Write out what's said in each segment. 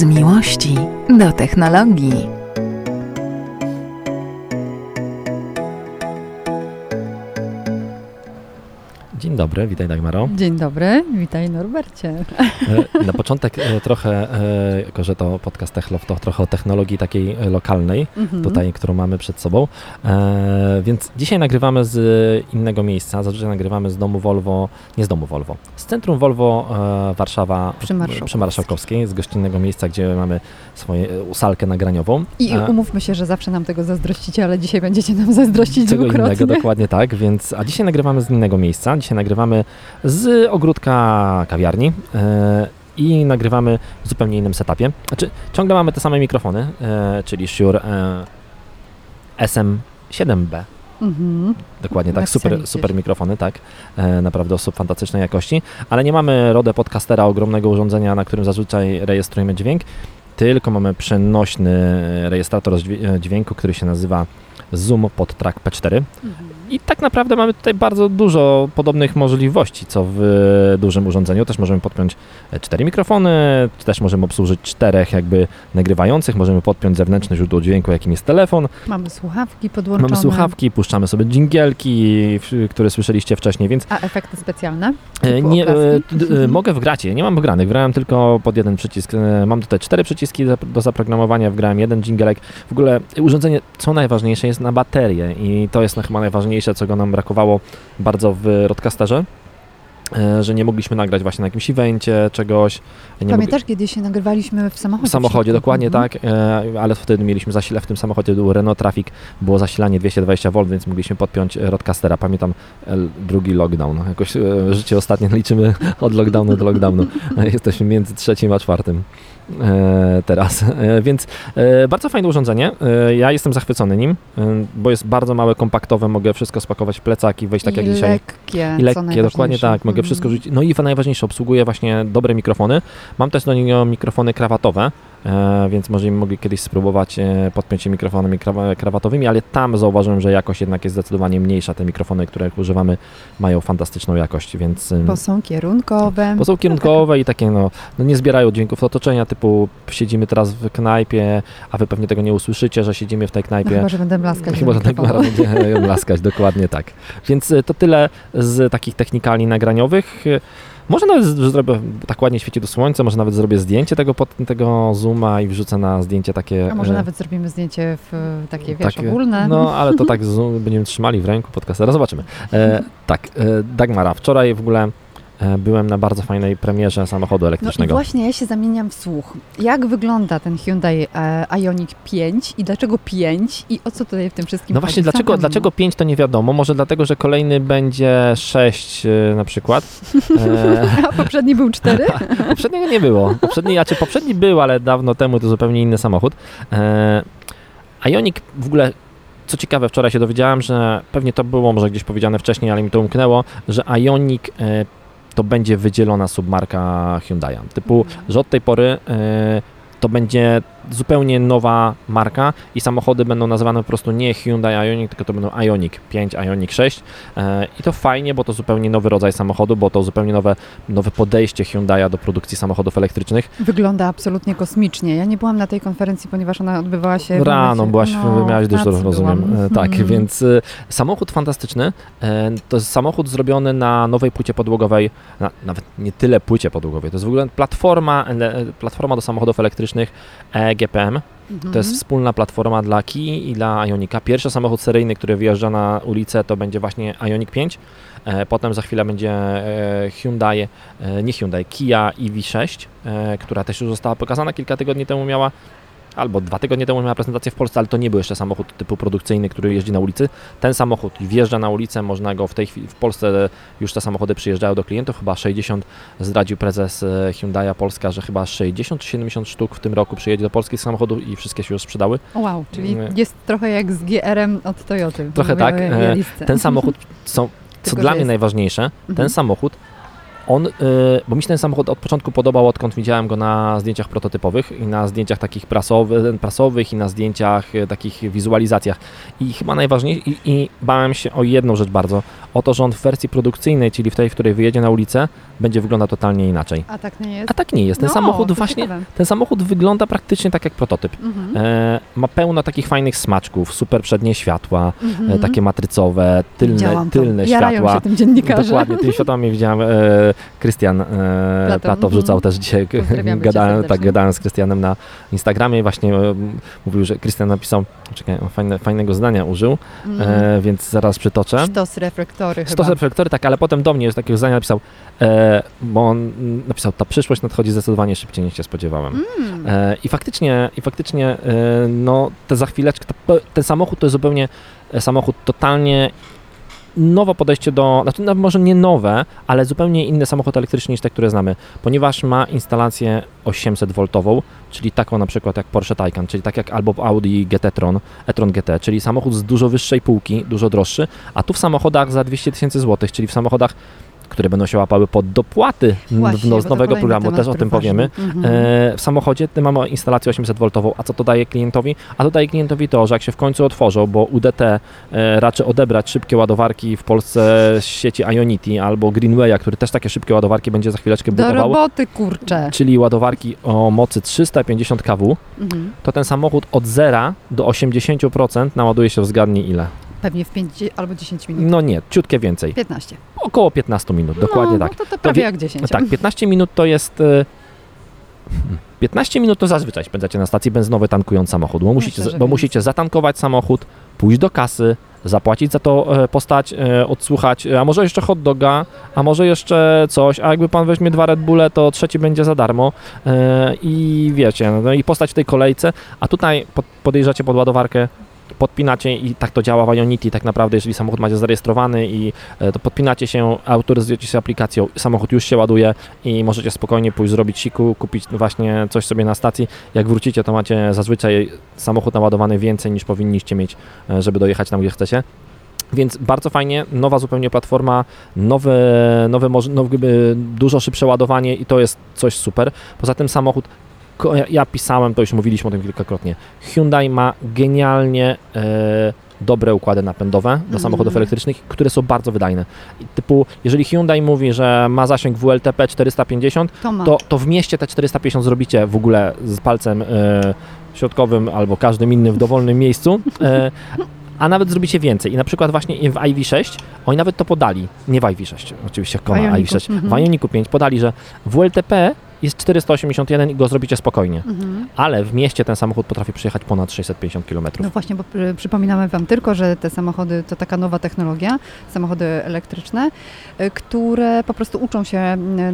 Z miłości do technologii. Dobry, witaj Dagmaro. Dzień dobry, witaj Norbercie. E, Na początek e, trochę, e, jako że to podcast Techlow, to trochę o technologii takiej lokalnej, Mhm. tutaj, którą mamy przed sobą. Więc dzisiaj nagrywamy z innego miejsca, zazwyczaj nagrywamy z domu Volvo, nie z domu Volvo, z centrum Volvo Warszawa Przy Marszałkowskiej. przy Marszałkowskiej, z gościnnego miejsca, gdzie mamy swoją salkę nagraniową. I umówmy się, że zawsze nam tego zazdrościcie, ale dzisiaj będziecie nam zazdrościć Czego dwukrotnie. innego, dokładnie tak, więc, a dzisiaj nagrywamy z innego miejsca, dzisiaj nagrywamy z ogródka kawiarni e, i nagrywamy w zupełnie innym setupie. Znaczy, ciągle mamy te same mikrofony, e, czyli Shure e, SM7B, Mhm. dokładnie tak, super, super mikrofony, tak, naprawdę osób fantastycznej jakości, ale nie mamy Rode Podcastera, ogromnego urządzenia, na którym zazwyczaj rejestrujemy dźwięk, tylko mamy przenośny rejestrator dźwię- dźwięku, który się nazywa Zoom pod Track P4. Mhm. I tak naprawdę mamy tutaj bardzo dużo podobnych możliwości, co w dużym urządzeniu. Też możemy podpiąć e, cztery mikrofony, też możemy obsłużyć czterech jakby nagrywających, możemy podpiąć zewnętrzne źródło dźwięku, jakim jest telefon. Mamy słuchawki podłączone. Mamy słuchawki, puszczamy sobie dżingielki, które słyszeliście wcześniej, więc A efekty specjalne? e, nie, e, e, mogę wgrać je, nie mam wgranych, wgrałem tylko pod jeden przycisk. E, Mam tutaj cztery przyciski do- do zaprogramowania, wgrałem jeden dżingielek. W ogóle urządzenie, co najważniejsze, jest na baterię i to jest chyba najważniejsze, czego nam brakowało bardzo w Rodcasterze, e, że nie mogliśmy nagrać właśnie na jakimś evencie czegoś. Nie mogli- Pamiętasz, kiedy się nagrywaliśmy w samochodzie? w samochodzie, dokładnie Mhm. tak, e, ale wtedy mieliśmy zasilanie, w tym samochodzie był Renault Traffic, było zasilanie 220V, więc mogliśmy podpiąć Rodcastera. Pamiętam drugi lockdown, jakoś e, życie ostatnie liczymy od lockdownu do lockdownu. Jesteśmy między trzecim a czwartym teraz, e, więc e, bardzo fajne urządzenie, e, ja jestem zachwycony nim, e, bo jest bardzo małe, kompaktowe, mogę wszystko spakować w plecak i wejść tak I jak dzisiaj. lekkie, I co lekkie, dokładnie tak, mogę Mhm. wszystko rzucić. No i najważniejsze, obsługuje właśnie dobre mikrofony. Mam też do niego mikrofony krawatowe, e, więc możemy mogli kiedyś spróbować e, podpiąć się mikrofonami krawa- krawatowymi, ale tam zauważyłem, że jakość jednak jest zdecydowanie mniejsza. Te mikrofony, które używamy, mają fantastyczną jakość, więc Bo są kierunkowe. bo są kierunkowe i takie, no, no nie zbierają dźwięków otoczenia, typu siedzimy teraz w knajpie, a wy pewnie tego nie usłyszycie, że siedzimy w tej No, knajpie. chyba, że będę blaskać. Chyba, że tak mikrofonu. będzie laskać, dokładnie tak. Więc y, to tyle z takich technikali nagraniowych. Może nawet zrobię, tak ładnie świeci do słońca, może nawet zrobię zdjęcie tego, pod, tego zooma i wrzucę na zdjęcie takie... A może e, nawet zrobimy zdjęcie w takie, wiesz, takie- ogólne. No, ale to tak zoom, będziemy trzymali w ręku podcastera, zobaczymy. E, tak, e, Dagmara, wczoraj w ogóle byłem na bardzo fajnej premierze samochodu No i elektrycznego. właśnie ja się zamieniam w słuch. Jak wygląda ten Hyundai e, Ioniq 5 i dlaczego 5 i o co tutaj w tym wszystkim No chodzi? właśnie, dlaczego, dlaczego 5 to nie wiadomo. Może dlatego, że kolejny będzie 6 e, na przykład. E, A poprzedni był 4? Poprzedniego nie było. Poprzedni, znaczy poprzedni był, ale dawno temu to zupełnie inny samochód. E, Ioniq w ogóle, co ciekawe, wczoraj się dowiedziałem, że pewnie to było może gdzieś powiedziane wcześniej, ale mi to umknęło, że Ioniq e, to będzie wydzielona submarka Hyundai'a. Typu, że od tej pory e, to będzie zupełnie nowa marka i samochody będą nazywane po prostu nie Hyundai Ioniq, tylko to będą Ioniq 5, Ioniq 6 e, i to fajnie, bo to zupełnie nowy rodzaj samochodu, bo to zupełnie nowe, nowe podejście Hyundai'a do produkcji samochodów elektrycznych. Wygląda absolutnie kosmicznie. Ja nie byłam na tej konferencji, ponieważ ona odbywała się Rano byłaś, no, miałaś w dużo, rozumiem. byłam. E, tak, Mhm. więc e, samochód fantastyczny. To jest samochód zrobiony na nowej płycie podłogowej, na, nawet nie tyle płycie podłogowej, to jest w ogóle platforma, platforma do samochodów elektrycznych EGPM. Mhm. To jest wspólna platforma dla Kia i dla Ionika. Pierwszy samochód seryjny, który wyjeżdża na ulicę, to będzie właśnie Ioniq 5. E, potem za chwilę będzie e, Hyundai, e, nie Hyundai, Kia EV6, e, która też już została pokazana kilka tygodni temu miała, albo dwa tygodnie temu miała prezentację w Polsce, ale to nie był jeszcze samochód typu produkcyjny, który jeździ na ulicy. Ten samochód wjeżdża na ulicę, można go w tej chwili, w Polsce już te samochody przyjeżdżają do klientów, chyba 60 zdradził prezes e, Hyundai'a Polska, że chyba 60 czy 70 sztuk w tym roku przyjedzie do polskich samochodów i wszystkie się już sprzedały. Wow, czyli Nie. jest trochę jak z GR-em od Toyoty. Trochę tak, e. Ten samochód, są, co Tylko, dla mnie jest- najważniejsze, ten Mhm. samochód, on, y, bo mi się ten samochód od początku podobał, odkąd widziałem go na zdjęciach prototypowych i na zdjęciach takich prasowy, prasowych i na zdjęciach y, takich wizualizacjach. I chyba najważniejsze, i, i bałem się o jedną rzecz bardzo, o to, że on w wersji produkcyjnej, czyli w tej, w której wyjedzie na ulicę, będzie wyglądał totalnie inaczej. A tak nie jest? A tak nie jest. Ten No, samochód właśnie, ciekawe. ten samochód wygląda praktycznie tak jak prototyp. Mhm. E, ma pełno takich fajnych smaczków, super przednie światła, Mhm. e, takie matrycowe, tylne, tylne Jarają światła. się tym dziennikarze. Dokładnie, tymi światłami widziałem, e, Krystian e, Plato, Plato wrzucał mhm. też dzisiaj, gadałem, tak, gadałem z Krystianem na Instagramie i właśnie e, mówił, że Krystian napisał, czekaj, fajne, fajnego zdania użył, Mhm. e, więc zaraz przytoczę. Sztos reflektory Stos reflektory, tak, ale potem do mnie już takiego zdania napisał, e, bo on napisał, ta przyszłość nadchodzi zdecydowanie szybciej niż się spodziewałem. Mm. E, I faktycznie, i faktycznie e, no, te za chwileczkę, ten samochód to jest zupełnie e, samochód totalnie nowe podejście do, znaczy no, może nie nowe, ale zupełnie inny samochód elektryczny niż te, które znamy, ponieważ ma instalację 800V, czyli taką na przykład jak Porsche Taycan, czyli tak jak albo Audi GT Tron, e-tron GT, czyli samochód z dużo wyższej półki, dużo droższy, a tu w samochodach za 200 tysięcy złotych, czyli w samochodach, które będą się łapały pod dopłaty Właśnie, no, z nowego programu, też o tym powiemy. Mhm. E, w samochodzie mamy instalację 800V, a co to daje klientowi? A to daje klientowi to, że jak się w końcu otworzą, bo UDT e, raczy odebrać szybkie ładowarki w Polsce z sieci Ionity albo Greenwaya, który też takie szybkie ładowarki będzie za chwileczkę Do budował, roboty, kurczę. czyli ładowarki o mocy 350 kW, Mhm. to ten samochód od 0 do 80% naładuje się w zgadnij ile. Pewnie w 5 albo 10 minut. No nie, ciutkie więcej. 15. Około 15 minut, dokładnie no, tak. No to, to prawie wie- jak 10. Tak, 15 minut to jest. e, 15 minut to zazwyczaj spędzacie na stacji benzynowej tankując samochód, bo musicie, Myślę, bo musicie zatankować samochód, pójść do kasy, zapłacić za to, e, postać, e, odsłuchać, e, a może jeszcze hot doga, a może jeszcze coś, a jakby pan weźmie dwa Red Bulle, to trzeci będzie za darmo e, i wiecie, no i postać w tej kolejce, a tutaj pod, podjeżdżacie pod ładowarkę, podpinacie i tak to działa w Ionity tak naprawdę, jeżeli samochód macie zarejestrowany i e, to podpinacie się, autoryzujecie się aplikacją, samochód już się ładuje i możecie spokojnie pójść zrobić siku, kupić właśnie coś sobie na stacji. Jak wrócicie, to macie zazwyczaj samochód naładowany więcej niż powinniście mieć, e, żeby dojechać tam, gdzie chcecie. Więc bardzo fajnie, nowa zupełnie platforma, nowe, nowe, nowe dużo szybsze ładowanie i to jest coś super. Poza tym samochód, ja, pisałem, to już mówiliśmy o tym kilkakrotnie, Hyundai ma genialnie e, dobre układy napędowe do Mhm. samochodów elektrycznych, które są bardzo wydajne. I typu, jeżeli Hyundai mówi, że ma zasięg WLTP 450, To to, to w mieście te 450 zrobicie w ogóle z palcem e, środkowym albo każdym innym w dowolnym miejscu. E, a nawet zrobicie więcej. I na przykład właśnie w IV6 oni nawet to podali. Nie w IV6, oczywiście koma Ioniku, IV6. mhm. W Ioniku 5 podali, że WLTP jest 481 i go zrobicie spokojnie. Mhm. Ale w mieście ten samochód potrafi przejechać ponad 650 km. No właśnie, bo przy- przypominamy Wam tylko, że te samochody to taka nowa technologia, samochody elektryczne, y, które po prostu uczą się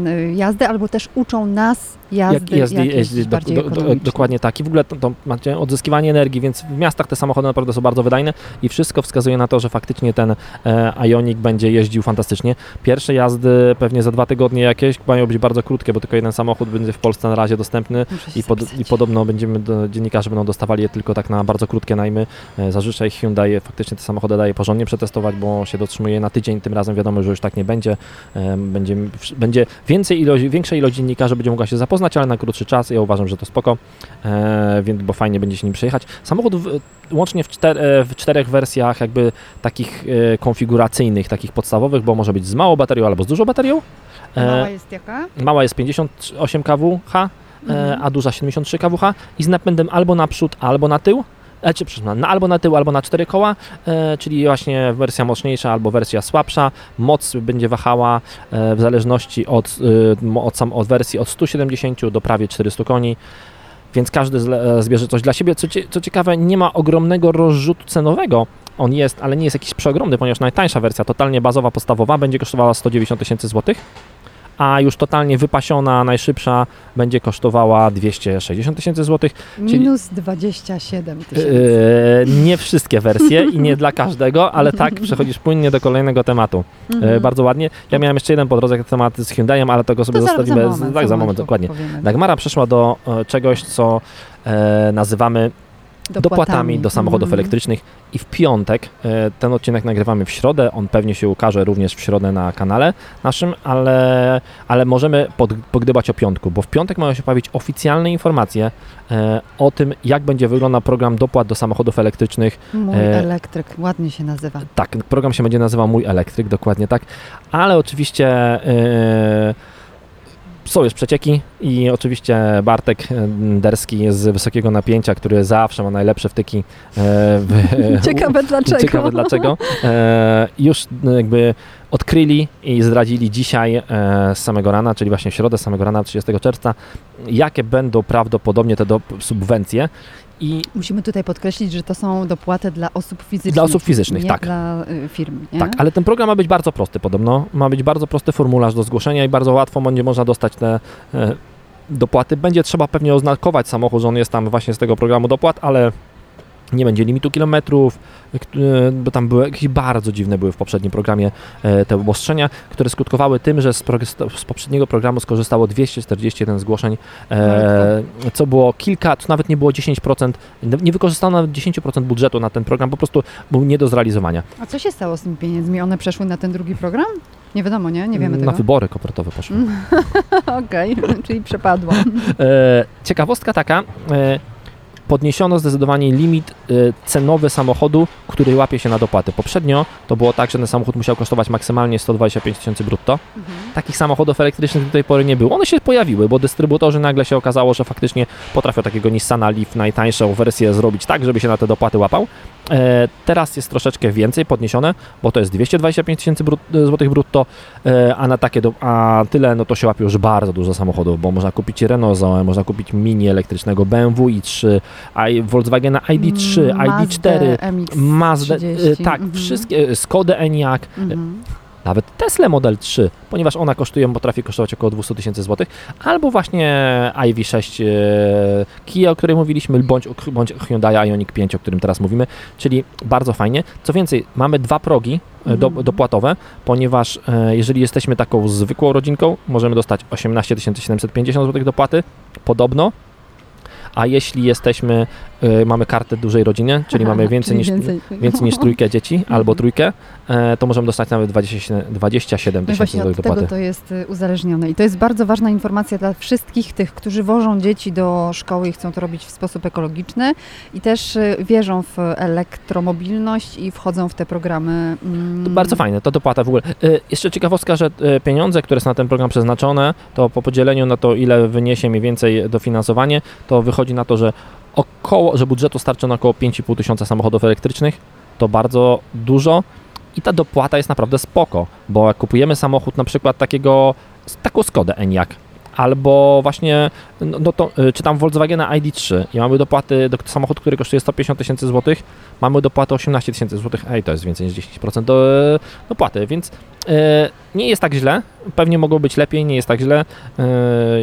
y, y, jazdy albo też uczą nas jazdy, Jak jeździ jeździć do, do, do, dokładnie tak. I w ogóle to, to macie odzyskiwanie energii, więc w miastach te samochody naprawdę są bardzo wydajne i wszystko wskazuje na to, że faktycznie ten e, Ioniq będzie jeździł fantastycznie. Pierwsze jazdy pewnie za dwa tygodnie jakieś mają być bardzo krótkie, bo tylko jeden samochód będzie w Polsce na razie dostępny. I, pod. I podobno będziemy, do, dziennikarze będą dostawali je tylko tak na bardzo krótkie najmy. E, Zazwyczaj Hyundai faktycznie te samochody daje porządnie przetestować, bo się dotrzymuje na tydzień. Tym razem wiadomo, że już tak nie będzie. E, Będzie, będzie więcej ilość, większa ilość dziennikarzy będzie mogła się zapoznać, ale na krótszy czas. Ja uważam, że to spoko, e, więc, bo fajnie będzie się nim przejechać. Samochód w, łącznie w, czter, w czterech wersjach jakby takich konfiguracyjnych, takich podstawowych, bo może być z małą baterią albo z dużą baterią. E, Mała jest jaka? Mała jest 58 kWh, e, Mhm. a duża 73 kWh i z napędem albo naprzód, albo na tył. E, czy przepraszam, na, albo na tył, albo na cztery koła, e, czyli właśnie wersja mocniejsza albo wersja słabsza. Moc będzie wahała e, w zależności od, e, od, sam, od wersji od 170 do prawie 400 koni. Więc każdy zle, zbierze coś dla siebie. Co, co ciekawe, nie ma ogromnego rozrzutu cenowego. On jest, ale nie jest jakiś przeogromny, ponieważ najtańsza wersja, totalnie bazowa, podstawowa, będzie kosztowała 190 tysięcy złotych a już totalnie wypasiona, najszybsza będzie kosztowała 260 tysięcy złotych. Minus 27 tysięcy. Yy, nie wszystkie wersje i nie dla każdego, ale tak przechodzisz płynnie do kolejnego tematu. Yy, Mhm. bardzo ładnie. Ja miałem jeszcze jeden po drodze temat z Hyundaiem, ale tego sobie To zostawimy za moment, tak, za moment, dokładnie. powiemy. Dagmara przeszła do e, czegoś, co e, nazywamy dopłatami do samochodów Mhm. elektrycznych i w piątek, e, ten odcinek nagrywamy w środę, on pewnie się ukaże również w środę na kanale naszym, ale, ale możemy pod, pogdybać o piątku, bo w piątek mają się pojawić oficjalne informacje e, o tym, jak będzie wyglądał program dopłat do samochodów elektrycznych. Mój E, elektryk, ładnie się nazywa. Tak, program się będzie nazywał Mój Elektryk, dokładnie tak, ale oczywiście są już przecieki i oczywiście Bartek e, Derski z wysokiego napięcia, który zawsze ma najlepsze wtyki. e, w- Ciekawe dlaczego. Ciekawe dlaczego. E, już jakby odkryli i zdradzili dzisiaj z samego rana, czyli właśnie w środę, samego rana 30 czerwca, jakie będą prawdopodobnie te subwencje i Musimy tutaj podkreślić, że to są dopłaty dla osób fizycznych. Dla osób fizycznych, tak. dla y, firm. Nie? tak, ale ten program ma być bardzo prosty podobno, ma być bardzo prosty formularz do zgłoszenia i bardzo łatwo będzie można dostać te e, dopłaty. Będzie trzeba pewnie oznakować samochód, że on jest tam właśnie z tego programu dopłat, ale nie będzie limitu kilometrów, e, bo tam były jakieś bardzo dziwne były w poprzednim programie e, te obostrzenia, które skutkowały tym, że z, z poprzedniego programu skorzystało 241 zgłoszeń, e, co było kilka, to nawet nie było 10%, nie wykorzystano nawet 10% budżetu na ten program, po prostu był nie do zrealizowania. A co się stało z tymi pieniędzmi? One przeszły na ten drugi program? Nie wiadomo, nie? Nie wiemy na tego. wybory kopertowe poszły. Okej, czyli przepadło. E, ciekawostka taka, e, podniesiono zdecydowanie limit e, cenowy samochodu, który łapie się na dopłaty. Poprzednio to było tak, że ten samochód musiał kosztować maksymalnie 125 tysięcy brutto. Mhm. Takich samochodów elektrycznych do tej pory nie było. One się pojawiły, bo dystrybutorzy nagle się okazało, że faktycznie potrafią takiego Nissana Leaf najtańszą wersję zrobić tak, żeby się na te dopłaty łapał. E, teraz jest troszeczkę więcej podniesione, bo to jest 225 tysięcy brut, złotych brutto, e, a na takie, do, a tyle, no to się łapie już bardzo dużo samochodów, bo można kupić Renault Zoe, można kupić mini elektrycznego BMW i3, i Volkswagena ID3, Mm, ID4, Mazdę MX Mazdę, 30. e, tak, Mhm. wszystkie, e, Skodę Enyaq, Mhm. Nawet Tesla Model 3, ponieważ ona kosztuje, potrafi kosztować około 200 tysięcy złotych, albo właśnie IV6 e, Kia, o której mówiliśmy, bądź, bądź Hyundai Ioniq 5, o którym teraz mówimy, czyli bardzo fajnie. Co więcej, mamy dwa progi e, do, Mhm. dopłatowe, ponieważ e, jeżeli jesteśmy taką zwykłą rodzinką, możemy dostać 18 750 zł dopłaty, podobno, a jeśli jesteśmy, mamy kartę dużej rodziny, czyli Aha, mamy więcej czyli niż, więcej. więcej niż trójkę dzieci albo trójkę, e, to możemy dostać nawet 27 27 No tysięcy właśnie złotych od tego dopłaty. to jest y, uzależnione. I to jest bardzo ważna informacja dla wszystkich tych, którzy wożą dzieci do szkoły i chcą to robić w sposób ekologiczny i też y, wierzą w elektromobilność i wchodzą w te programy. mm, To bardzo fajne, to dopłata w ogóle. E, Jeszcze ciekawostka, że e, pieniądze, które są na ten program przeznaczone, to po podzieleniu na to, ile wyniesie mniej więcej dofinansowanie, to wychodzi na to, że około, że budżetu starczy na około 5,5 tysiąca samochodów elektrycznych. To bardzo dużo i ta dopłata jest naprawdę spoko, bo jak kupujemy samochód na przykład takiego, taką Skodę Enyaq, albo właśnie, no, no to, y, czy tam Volkswagena ID3 i mamy dopłaty do samochodu, który kosztuje 150 tysięcy złotych, mamy dopłatę 18 tysięcy złotych, ej, to jest więcej niż 10% do, dopłaty, więc nie jest tak źle, pewnie mogło być lepiej, nie jest tak źle. E,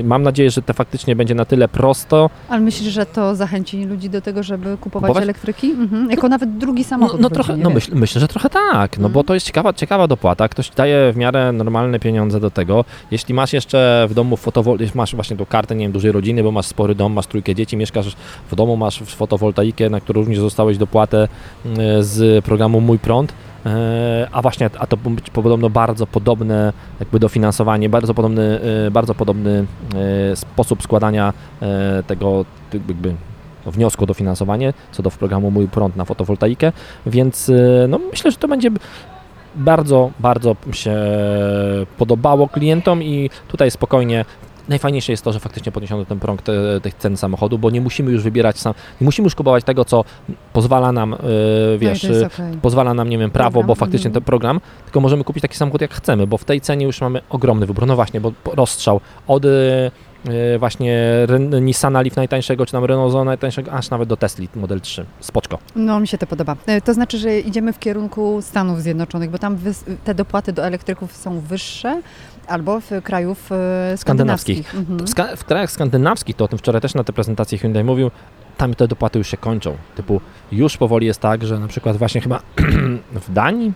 mam nadzieję, że to faktycznie będzie na tyle prosto. Ale myślisz, że to zachęci ludzi do tego, żeby kupować, Kupować? elektryki? Mhm. Jako nawet drugi No, samochód. no w trochę, no myśl, myślę, że trochę tak, no bo Mhm. to jest ciekawa, ciekawa dopłata, ktoś daje w miarę normalne pieniądze do tego. Jeśli masz jeszcze w domu fotowoltaikę, masz właśnie tą kartę, nie wiem, dużej rodziny, bo masz spory dom, masz trójkę dzieci, mieszkasz w domu, masz fotowoltaikę, na którą również zostałeś dopłatę e, z programu Mój Prąd, e, a właśnie, a to być podobno bardzo podobne jakby dofinansowanie, bardzo podobny, e, bardzo podobny e, sposób składania e, tego jakby wniosku o dofinansowanie co do programu Mój Prąd na fotowoltaikę, więc e, no, myślę, że to będzie bardzo, bardzo się podobało klientom i tutaj spokojnie Najfajniejsze jest to, że faktycznie podniesiono ten prąg te, tych cen samochodu, bo nie musimy już wybierać sam, nie musimy już kupować tego, co pozwala nam, yy, No wiesz, to jest okej. pozwala nam, nie wiem, prawo, Program, bo faktycznie mhm. ten program, tylko możemy kupić taki samochód jak chcemy, bo w tej cenie już mamy ogromny wybór. No właśnie, bo rozstrzał od y, y, właśnie Nissana Leaf najtańszego, czy tam Renault Zoe najtańszego, aż nawet do Tesla Model 3. Spoczko. No, mi się to podoba. E, To znaczy, że idziemy w kierunku Stanów Zjednoczonych, bo tam te dopłaty do elektryków są wyższe, albo w krajów e, skandynawskich. Mhm. W, ska- w krajach skandynawskich, to o tym wczoraj też na tej prezentacji Hyundai mówił, tam te dopłaty już się kończą. Typu już powoli jest tak, że na przykład właśnie chyba w Danii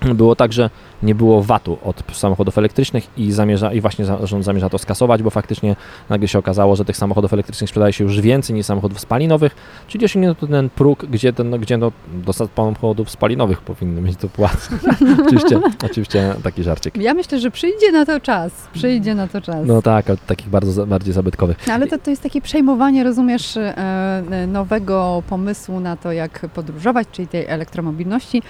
było tak, że nie było VAT-u od samochodów elektrycznych i, zamierza, i właśnie rząd zamierza to skasować, bo faktycznie nagle się okazało, że tych samochodów elektrycznych sprzedaje się już więcej niż samochodów spalinowych, czyli osiągnięto ten próg, gdzie, ten, no, gdzie no, do samochodów spalinowych powinny mieć dopłaty. oczywiście, oczywiście taki żarcik. Ja myślę, że przyjdzie na to czas. Przyjdzie na to czas. No tak, ale takich bardzo bardziej zabytkowych. No, Ale to, to jest takie przejmowanie, rozumiesz, e, e, nowego pomysłu na to, jak podróżować, czyli tej elektromobilności,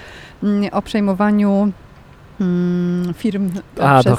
mm, o przejmowaniu mm, firm A, to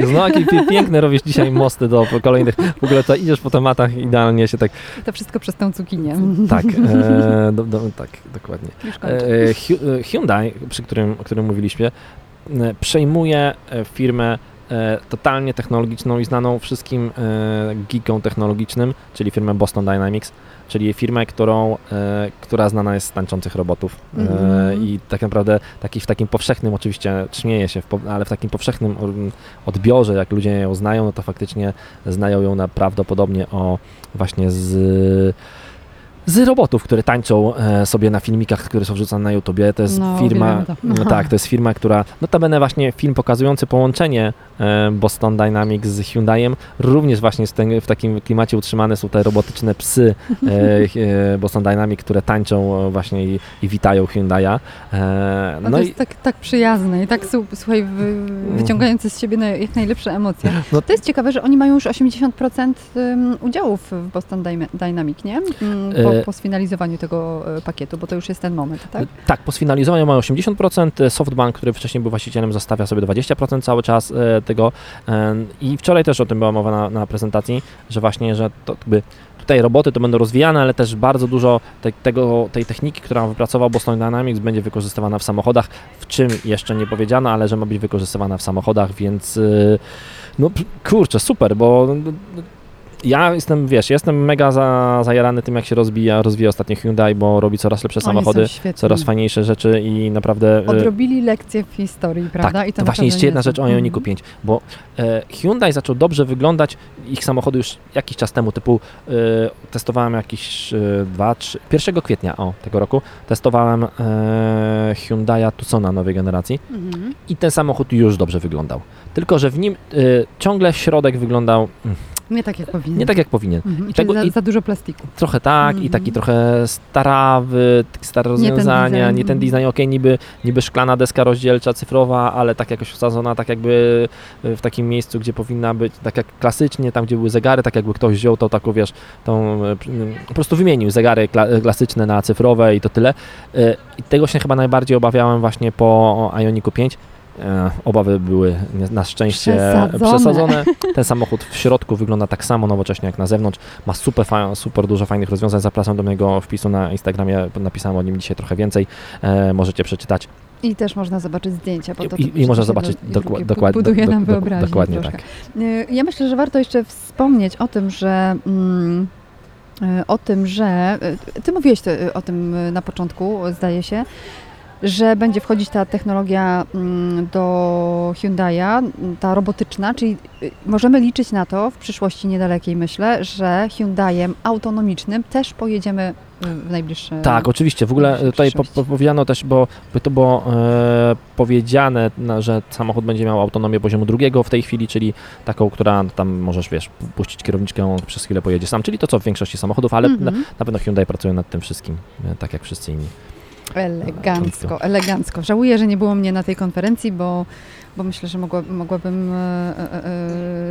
innych. no jakie piękne robisz dzisiaj mosty do kolejnych, w ogóle to idziesz po tematach idealnie się tak, To wszystko przez tą cukinię. tak, e, do, do, tak, dokładnie. E, Hy- e, Hyundai, przy którym, o którym mówiliśmy, e, przejmuje e, firmę e, totalnie technologiczną i znaną wszystkim e, geekom technologicznym, czyli firmę Boston Dynamics, czyli firmę, którą, e, która znana jest z tańczących robotów. Mhm. I tak naprawdę taki, w takim powszechnym, oczywiście śmieję się, ale w takim powszechnym mm, odbiorze, jak ludzie ją znają, no to faktycznie znają ją na prawdopodobnie o właśnie z z robotów, które tańczą e, sobie na filmikach, które są wrzucane na YouTubie. To jest No, firma, to. no tak, to jest firma, która, notabene właśnie film pokazujący połączenie e, Boston Dynamics z Hyundaiem, również właśnie w takim klimacie utrzymane są te robotyczne psy e, Boston Dynamics, które tańczą właśnie i, i witają Hyundai'a. No to i jest tak, tak przyjazne i tak słuchaj, wy, wyciągające z siebie jak najlepsze emocje. No- To jest ciekawe, że oni mają już 80% ym, udziałów w Boston Dynamic, nie? Po, E, po sfinalizowaniu tego e, pakietu, bo to już jest ten moment, tak? Tak, po sfinalizowaniu mają 80%. Softbank, który wcześniej był właścicielem, zostawia sobie 20% cały czas e, tego. E, I wczoraj też o tym była mowa na, na prezentacji, że właśnie, że to jakby tutaj roboty to będą rozwijane, ale też bardzo dużo te, tego, tej techniki, którą wypracował Boston Dynamics, będzie wykorzystywana w samochodach. W czym jeszcze nie powiedziano, ale że ma być wykorzystywana w samochodach, więc e, no kurczę, super, bo no, ja jestem, wiesz, jestem mega za, zajarany tym, jak się rozwija, rozwija ostatnio Hyundai, bo robi coraz lepsze Oni samochody coraz fajniejsze rzeczy i naprawdę... e, Odrobili lekcje w historii, prawda? tak, I to, właśnie jeszcze jedna rzecz o Ioniku Mhm. 5, bo e, Hyundai zaczął dobrze wyglądać, ich samochody już jakiś czas temu, typu e, testowałem jakiś e, 2, 3, 1 kwietnia o, tego roku, testowałem e, Hyundai'a Tucsona nowej generacji Mhm. i ten samochód już dobrze wyglądał. Tylko, że w nim e, ciągle środek wyglądał mm, Nie tak jak powinien. nie tak jak powinien. Mhm. I tego- za, i- za dużo plastiku. Trochę tak i Mhm. taki trochę starawy, stare ten rozwiązania, nie ten mhm. design, okej, niby, niby szklana deska rozdzielcza, cyfrowa, ale tak jakoś wsadzona tak jakby w takim miejscu, gdzie powinna być, tak jak klasycznie, tam gdzie były zegary, tak jakby ktoś wziął to taką, wiesz, tą, m, po prostu wymienił zegary kla- klasyczne na cyfrowe i to tyle. I tego się chyba najbardziej obawiałem właśnie po Ioniku 5. E, Obawy były na szczęście Przesadzone. przesadzone. Ten samochód w środku wygląda tak samo nowocześnie jak na zewnątrz. Ma super, super dużo fajnych rozwiązań. Zapraszam do mojego wpisu na Instagramie. Napisałem o nim dzisiaj trochę więcej. E, możecie przeczytać. I też można zobaczyć zdjęcia. Bo to I, i, przecież można zobaczyć i dokładnie. Buduje nam dok- dok- wyobraźnię Dokładnie troszkę. tak. Y, Ja myślę, że warto jeszcze wspomnieć o tym, że mm, o tym, że ty mówiłeś to, o tym na początku, zdaje się, że będzie wchodzić ta technologia mm, do Hyundai'a, mm, ta robotyczna, czyli y, możemy liczyć na to w przyszłości niedalekiej, myślę, że Hyundaiem autonomicznym też pojedziemy y, w najbliższe Tak, oczywiście. W ogóle tutaj po, powiedziano też, bo to było e, powiedziane, że samochód będzie miał autonomię poziomu drugiego w tej chwili, czyli taką, która tam możesz, wiesz, puścić kierowniczkę, przez chwilę pojedzie sam, czyli to, co w większości samochodów, ale na, Mhm. na pewno Hyundai pracuje nad tym wszystkim, e, tak jak wszyscy inni. Elegancko, elegancko. Żałuję, że nie było mnie na tej konferencji, bo, bo myślę, że mogła, mogłabym e, e,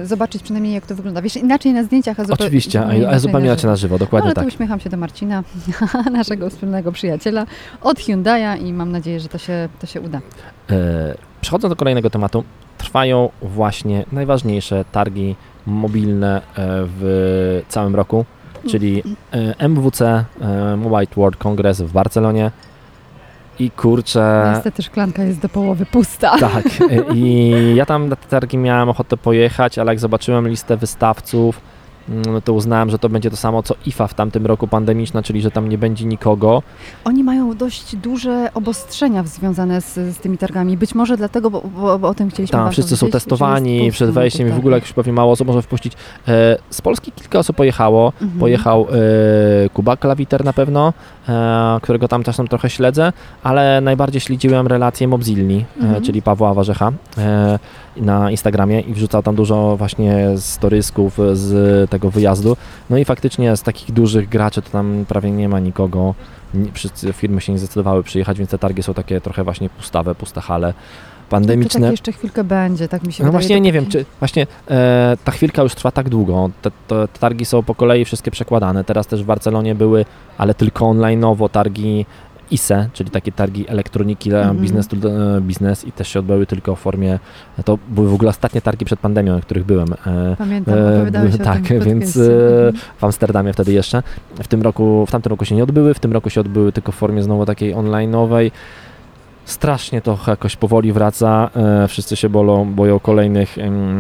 e, zobaczyć przynajmniej, jak to wygląda. Wiesz, inaczej na zdjęciach, a zupełnie, Oczywiście, a, a zupełnie na inaczej żywo. na żywo, No, dokładnie ale tak. to uśmiecham się do Marcina, naszego wspólnego przyjaciela od Hyundai'a i mam nadzieję, że to się, to się uda. E, Przechodząc do kolejnego tematu, trwają właśnie najważniejsze targi mobilne e, w całym roku, czyli e, MWC, Mobile World Congress w Barcelonie. I kurczę, Niestety szklanka jest do połowy pusta. tak. I ja tam na te targi miałem ochotę pojechać, ale jak zobaczyłem listę wystawców, no to uznałem, że to będzie to samo co IFA w tamtym roku pandemiczna, czyli że tam nie będzie nikogo. Oni mają dość duże obostrzenia związane z, z tymi targami. Być może dlatego, bo, bo, bo o tym chcieliśmy Tam wszyscy są testowani przed wejściem i w ogóle jak targach. już pewnie mało osób może wpuścić. E, z Polski kilka osób pojechało. Mhm. Pojechał e, Kuba Klawiter na pewno, którego tam czasem trochę śledzę, ale najbardziej śledziłem relacje Mobzilni, e, Mhm. czyli Pawła Warzecha e, na Instagramie i wrzucał tam dużo właśnie storysków z tego wyjazdu. No i faktycznie z takich dużych graczy to tam prawie nie ma nikogo. Wszyscy firmy się nie zdecydowały przyjechać, więc te targi są takie trochę właśnie pustawe, puste hale, Pandemiczne. tak jeszcze chwilkę będzie, tak mi się No wydaje. właśnie nie wiem, czy właśnie e, ta chwilka już trwa tak długo. Te, te, te targi są po kolei wszystkie przekładane. Teraz też w Barcelonie były, ale tylko online'owo targi ISE, czyli takie targi elektroniki Mhm. business to e, business i też się odbyły tylko w formie, to były w ogóle ostatnie targi przed pandemią, na których byłem. E, Pamiętam, E, opowiadałeś o tak, więc, e, w Amsterdamie wtedy jeszcze. W tym roku, w tamtym roku się nie odbyły, w tym roku się odbyły tylko w formie znowu takiej online'owej. Strasznie to jakoś powoli wraca, e, wszyscy się bolą, boją kolejnych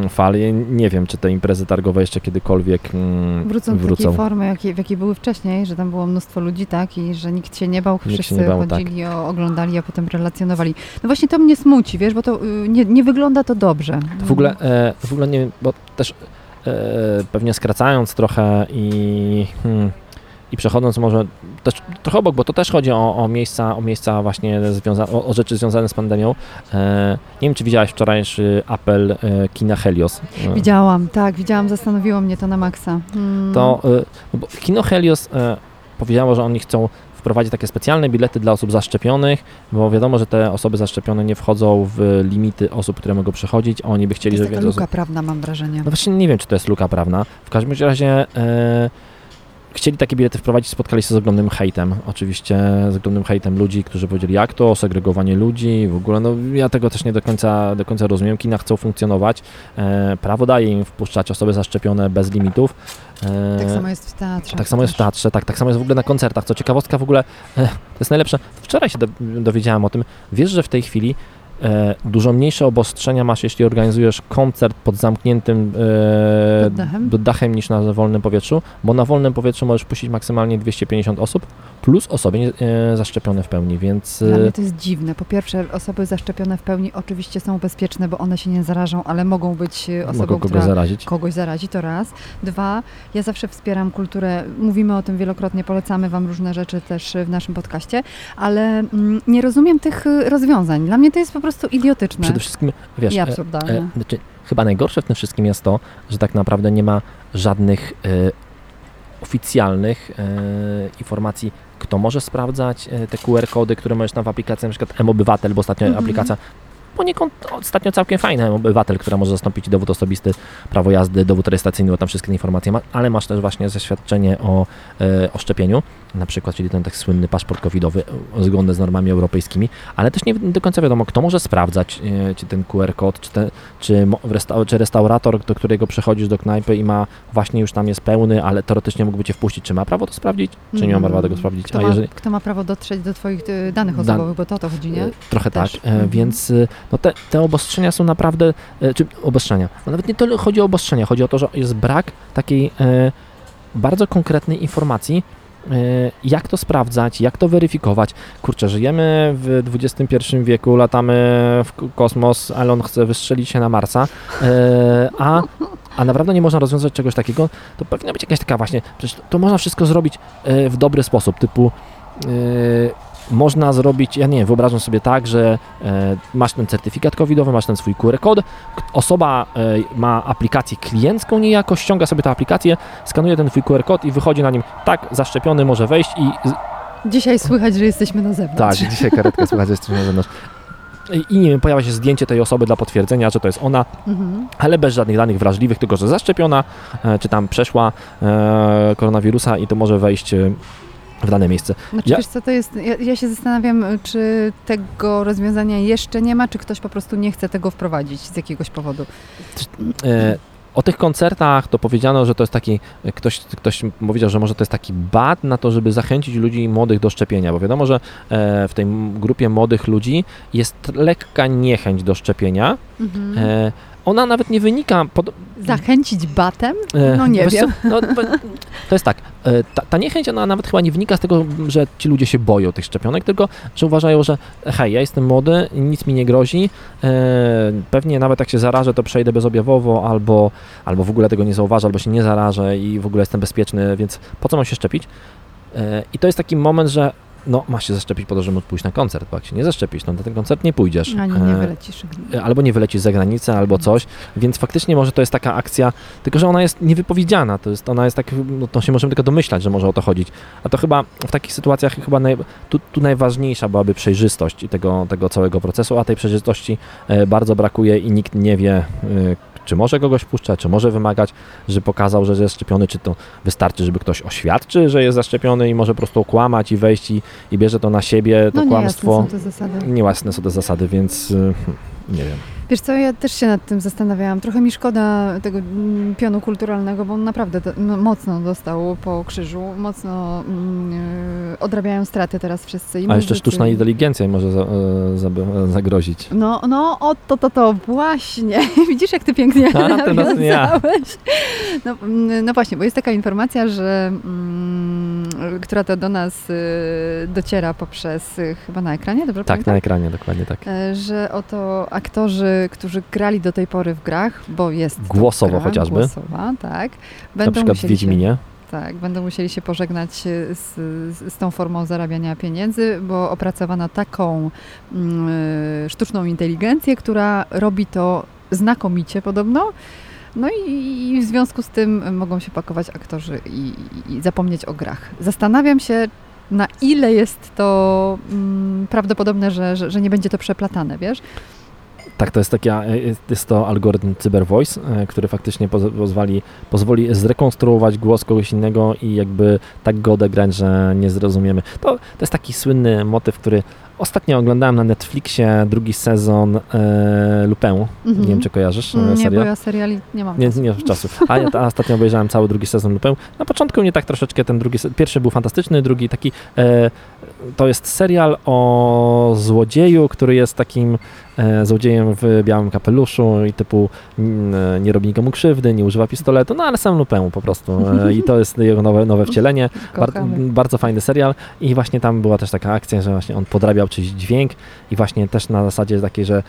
fal. Nie wiem, czy te imprezy targowe jeszcze kiedykolwiek mm, Wrócą do wrócą. takiej formy, jakiej, w jakiej były wcześniej, że tam było mnóstwo ludzi, tak, i że nikt się nie bał, się wszyscy nie bał, tak. chodzili, o, oglądali, a potem relacjonowali. No właśnie to mnie smuci, wiesz, bo to y, nie, nie wygląda to dobrze. To w ogóle, e, w ogóle nie bo też e, pewnie skracając trochę i, hmm, i przechodząc może też trochę obok, bo to też chodzi o, o miejsca, o miejsca właśnie o, o rzeczy związane z pandemią. E, nie wiem, czy widziałaś wczorajszy apel e, kina Helios. E, Widziałam, tak, widziałam, zastanowiło mnie to na maksa. Mm. to e, kino Helios e, powiedziało, że oni chcą wprowadzić takie specjalne bilety dla osób zaszczepionych, bo wiadomo, że te osoby zaszczepione nie wchodzą w limity osób, które mogą przychodzić, a oni by to chcieli, jest żeby taka więcej osób luka prawna, mam wrażenie. no właśnie nie wiem, czy to jest luka prawna. W każdym razie e, chcieli takie bilety wprowadzić, spotkali się z ogromnym hejtem. Oczywiście z ogromnym hejtem ludzi, którzy powiedzieli, jak to, segregowanie ludzi, w ogóle, no ja tego też nie do końca, do końca rozumiem. Kina chcą funkcjonować, e, prawo daje im wpuszczać osoby zaszczepione bez limitów. E, Tak samo jest w teatrze. tak samo jest w teatrze, tak, tak samo jest w ogóle na koncertach. Co ciekawostka w ogóle, e, to jest najlepsze. Wczoraj się do, dowiedziałem o tym. Wiesz, że w tej chwili dużo mniejsze obostrzenia masz, jeśli organizujesz koncert pod zamkniętym e, Pod dachem? dachem niż na wolnym powietrzu, bo na wolnym powietrzu możesz puścić maksymalnie 250 osób plus osoby nie, e, zaszczepione w pełni, więc Dla e, mnie to jest dziwne. Po pierwsze, osoby zaszczepione w pełni oczywiście są bezpieczne, bo one się nie zarażą, ale mogą być e, osobą, mogą kogoś która zarazić. kogoś zarazi, to raz. Dwa, ja zawsze wspieram kulturę, mówimy o tym wielokrotnie, polecamy Wam różne rzeczy też w naszym podcaście, ale mm, nie rozumiem tych rozwiązań. Dla mnie to jest po prostu idiotyczne Przede wszystkim, wiesz, i e, absurdalne. E, znaczy, chyba najgorsze w tym wszystkim jest to, że tak naprawdę nie ma żadnych e, oficjalnych e, informacji, kto może sprawdzać e, te QR-kody, które możesz tam w aplikacji, na przykład M-Obywatel, bo ostatnio Mhm. aplikacja poniekąd ostatnio całkiem fajna M-Obywatel, która może zastąpić dowód osobisty, prawo jazdy, dowód rejestracyjny, bo tam wszystkie informacje ma, ale masz też właśnie zaświadczenie o, e, o szczepieniu, na przykład, czyli ten tak słynny paszport covidowy e, zgodny z normami europejskimi, ale też nie do końca wiadomo, kto może sprawdzać, e, czy ten QR kod, czy, te, czy, resta- czy restaurator, do którego przychodzisz do knajpy i ma właśnie już tam jest pełny, ale teoretycznie mógłby cię wpuścić, czy ma prawo to sprawdzić, czy nie ma Mhm. prawa tego sprawdzić. Kto, A ma, jeżeli, kto ma prawo dotrzeć do Twoich danych Dan- osobowych, bo to o to chodzi, nie? Trochę Też. tak, Mhm. więc no te, te obostrzenia są naprawdę, e, czy obostrzenia, no nawet nie tyle chodzi o obostrzenia, chodzi o to, że jest brak takiej e, bardzo konkretnej informacji, e, jak to sprawdzać, jak to weryfikować. Kurczę, żyjemy w XXI wieku, latamy w kosmos, Elon chce wystrzelić się na Marsa, a, a naprawdę nie można rozwiązać czegoś takiego, to powinna być jakaś taka właśnie, przecież to można wszystko zrobić w dobry sposób, typu można zrobić, ja nie wiem, wyobrażam sobie tak, że e, masz ten certyfikat covidowy, masz ten swój QR kod, osoba e, ma aplikację kliencką niejako, ściąga sobie tę aplikację, skanuje ten twój QR kod i wychodzi na nim, tak, zaszczepiony może wejść i Dzisiaj słychać, że jesteśmy na zewnątrz. tak, dzisiaj karetka słychać, że jesteśmy na zewnątrz. I, nie wiem, pojawia się zdjęcie tej osoby dla potwierdzenia, że to jest ona, Mhm. ale bez żadnych danych wrażliwych, tylko że zaszczepiona, e, czy tam przeszła koronawirusa i to może wejść w dane miejsce. Znaczy, Ja- wiesz co, to jest, ja, ja się zastanawiam, czy tego rozwiązania jeszcze nie ma, czy ktoś po prostu nie chce tego wprowadzić z jakiegoś powodu. E, o tych koncertach to powiedziano, że to jest taki, ktoś, ktoś powiedział, że może to jest taki bat na to, żeby zachęcić ludzi młodych do szczepienia, bo wiadomo, że e, w tej grupie młodych ludzi jest lekka niechęć do szczepienia. Mhm. E, ona nawet nie wynika, pod, Zachęcić batem? E, No nie wiesz wiem. No, to jest tak, e, ta, ta niechęć ona nawet chyba nie wynika z tego, że ci ludzie się boją tych szczepionek, tylko że uważają, że hej, ja jestem młody, nic mi nie grozi, e, pewnie nawet jak się zarażę, to przejdę bezobjawowo, albo, albo w ogóle tego nie zauważę, albo się nie zarażę i w ogóle jestem bezpieczny, więc po co mam się szczepić? I to jest taki moment, że no, masz się zaszczepić po to, żeby móc pójść na koncert, bo jak się nie zaszczepisz, no na ten koncert nie pójdziesz. Ani nie E, wylecisz. albo nie wylecisz za granicę, albo coś, więc faktycznie może to jest taka akcja, tylko że ona jest niewypowiedziana, to jest, ona jest tak, no to się możemy tylko domyślać, że może o to chodzić, a to chyba w takich sytuacjach chyba naj, tu, tu najważniejsza byłaby przejrzystość tego, tego całego procesu, a tej przejrzystości e, bardzo brakuje i nikt nie wie, e, czy może kogoś puszczać, czy może wymagać, że pokazał, że jest szczepiony, czy to wystarczy, żeby ktoś oświadczy, że jest zaszczepiony i może po prostu okłamać i wejść i, i bierze to na siebie, to No kłamstwo. niejasne są te zasady. Niełasne są te zasady, więc y, nie wiem. Wiesz co, ja też się nad tym zastanawiałam. Trochę mi szkoda tego mm, pionu kulturalnego, bo on naprawdę do, no, mocno dostał po krzyżu, mocno yy, odrabiają straty teraz wszyscy. I A jeszcze sztuczna inteligencja może za, za, zagrozić. No, no, o to, to, to, właśnie. Widzisz, jak ty pięknie A, nie ja. No, mm, no właśnie, bo jest taka informacja, że mm, która to do nas dociera poprzez chyba na ekranie, dobrze Tak, pamiętam? na ekranie, dokładnie tak. Że oto aktorzy, którzy grali do tej pory w grach, bo jest Głosowo gra, chociażby. Głosowa, tak. Na przykład w Wiedźminie. Się, tak, będą musieli się pożegnać z, z, z tą formą zarabiania pieniędzy, bo opracowano taką mm, e, sztuczną inteligencję, która robi to znakomicie podobno. No i, i w związku z tym mogą się pakować aktorzy i, i zapomnieć o grach. Zastanawiam się, na ile jest to mm, prawdopodobne, że, że, że nie będzie to przeplatane, wiesz? Tak, to jest taki, e, jest- to algorytm CyberVoice, e, który faktycznie poz- pozwoli, pozwoli zrekonstruować głos kogoś innego i jakby tak go odegrać, że nie zrozumiemy. To, to jest taki słynny motyw, który ostatnio oglądałem na Netflixie, drugi sezon e. Mhm. Nie wiem, czy kojarzysz e, Nie, bo ja seriali nie mam. Nie, czasu. nie mam czasu. A ja ta, ostatnio obejrzałem cały drugi sezon Lupin. Na początku mnie tak troszeczkę ten drugi, pierwszy był fantastyczny, drugi taki, e, to jest serial o złodzieju, który jest takim złodziejem w białym kapeluszu i typu mm, e, nie robi nikomu krzywdy, nie używa pistoletu, no ale sam Lupin po prostu. E, I to jest jego nowe, nowe wcielenie. Bar, bardzo fajny serial i właśnie tam była też taka akcja, że właśnie on podrabiał czyjś dźwięk i właśnie też na zasadzie takiej, że e,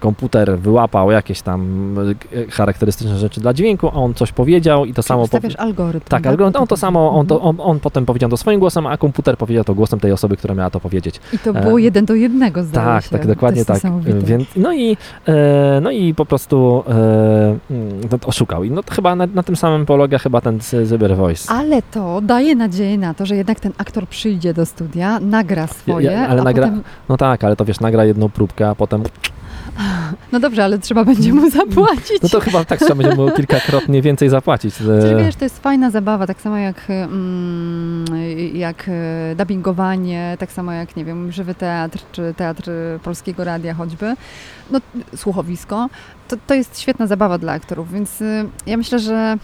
komputer wyłapał jakieś tam e, charakterystyczne rzeczy dla dźwięku, a on coś powiedział i to samo... Stawiasz algorytm. tak, algorytm, on to samo, on, to, Mhm. on, on potem powiedział to swoim głosem, a komputer powiedział to głosem tej osoby, która miała to powiedzieć. I to było e, jeden do jednego, zdaje Tak, się. tak, dokładnie tak. Więc, no, i, e, no i po prostu e, mm, no, oszukał. I no chyba na, na tym samym polega chyba ten Cy- Cyber Voice. Ale to daje nadzieję na to, że jednak ten aktor przyjdzie do studia, nagra swoje, Ja- ale a nagra- potem... No tak, ale to wiesz, nagra jedną próbkę, a potem No dobrze, ale trzeba będzie mu zapłacić. No to chyba tak trzeba będzie mu kilkakrotnie więcej zapłacić. Czyli E, wiesz, to jest fajna zabawa, tak samo jak, mm, jak e, dubbingowanie, tak samo jak, nie wiem, żywy teatr, czy teatr Polskiego Radia choćby, no słuchowisko, to, to jest świetna zabawa dla aktorów, więc y, ja myślę, że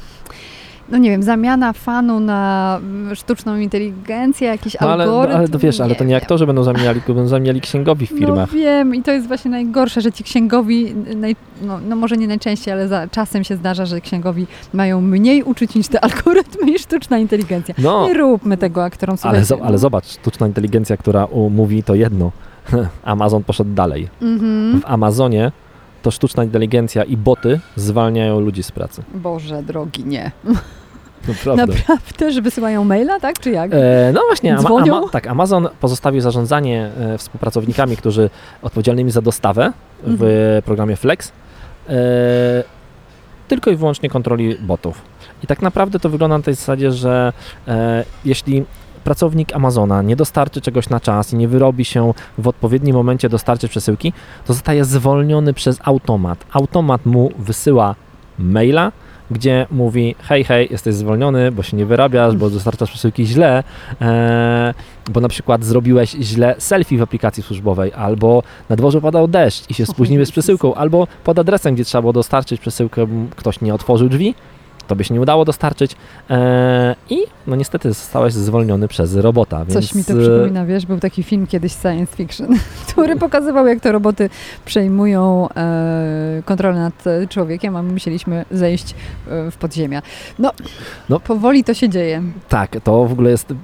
no nie wiem, zamiana fanu na mm, sztuczną inteligencję, jakiś No ale, algorytm. ale to wiesz, ale to nie wiem. aktorzy będą zamieniali, będą zamieniali księgowi w firmach. No wiem i to jest właśnie najgorsze, że ci księgowi, naj, no, no może nie najczęściej, ale za, czasem się zdarza, że księgowi mają mniej uczuć niż te algorytmy i sztuczna inteligencja. No, Nie róbmy tego aktorom, ale, zo- ale zobacz, sztuczna inteligencja, która mówi to jedno. Amazon poszedł dalej. Mhm. W Amazonie to sztuczna inteligencja i boty zwalniają ludzi z pracy. Boże drogi, nie. Naprawdę. Naprawdę, że wysyłają maila, tak czy jak? E, no właśnie, ama, ama, tak, Amazon pozostawił zarządzanie e, współpracownikami, którzy odpowiedzialnymi za dostawę w Mhm. programie Flex, e, tylko i wyłącznie kontroli botów. I tak naprawdę to wygląda na tej zasadzie, że e, jeśli pracownik Amazona nie dostarczy czegoś na czas i nie wyrobi się w odpowiednim momencie dostarczy przesyłki, to zostaje zwolniony przez automat. Automat mu wysyła maila, gdzie mówi hej, hej, jesteś zwolniony, bo się nie wyrabiasz, bo dostarczasz przesyłki źle, e, bo na przykład zrobiłeś źle selfie w aplikacji służbowej, albo na dworze padał deszcz i się spóźniłeś z przesyłką, albo pod adresem, gdzie trzeba było dostarczyć przesyłkę, ktoś nie otworzył drzwi, to by się nie udało dostarczyć e, i no niestety zostałeś zwolniony przez robota. Więc, Coś mi to e, przypomina, wiesz, był taki film kiedyś science fiction, który pokazywał, jak to roboty przejmują e, kontrolę nad e, człowiekiem, a my musieliśmy zejść w podziemia. No, No. powoli to się dzieje. Tak, to w ogóle jest.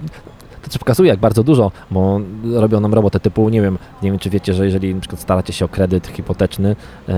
To też pokazuje, jak bardzo dużo, bo robią nam robotę typu, nie wiem, nie wiem, czy wiecie, że jeżeli na przykład staracie się o kredyt hipoteczny, e,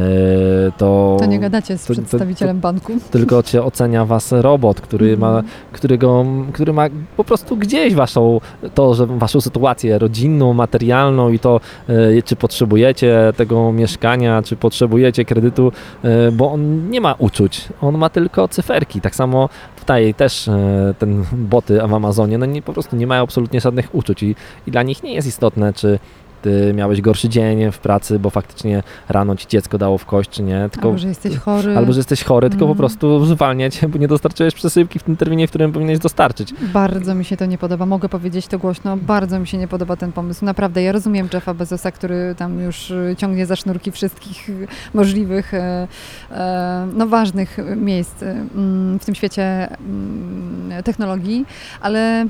to... To nie gadacie z to- to- przedstawicielem banku. tylko cię ocenia was robot, który ma, Mhm. którego, który ma po prostu gdzieś waszą, to, że waszą sytuację rodzinną, materialną i to, e, czy potrzebujecie tego mieszkania, czy potrzebujecie kredytu, e, bo on nie ma uczuć, on ma tylko cyferki. Tak samo tutaj też e, ten boty w Amazonie, no nie, po prostu nie mają absolutnie żadnych uczuć i, i dla nich nie jest istotne, czy ty miałeś gorszy dzień w pracy, bo faktycznie rano ci dziecko dało w kość, czy nie, tylko Albo, że jesteś chory. Albo, że jesteś chory, tylko po Mhm. prostu zwalnia cię, bo nie dostarczyłeś przesyłki w tym terminie, w którym powinieneś dostarczyć. Bardzo mi się to nie podoba. Mogę powiedzieć to głośno. Bardzo mi się nie podoba ten pomysł. Naprawdę, ja rozumiem Jeffa Bezosa, który tam już y, ciągnie za sznurki wszystkich y, możliwych, e, e, no ważnych miejsc y, mm, w tym świecie mm, technologii, ale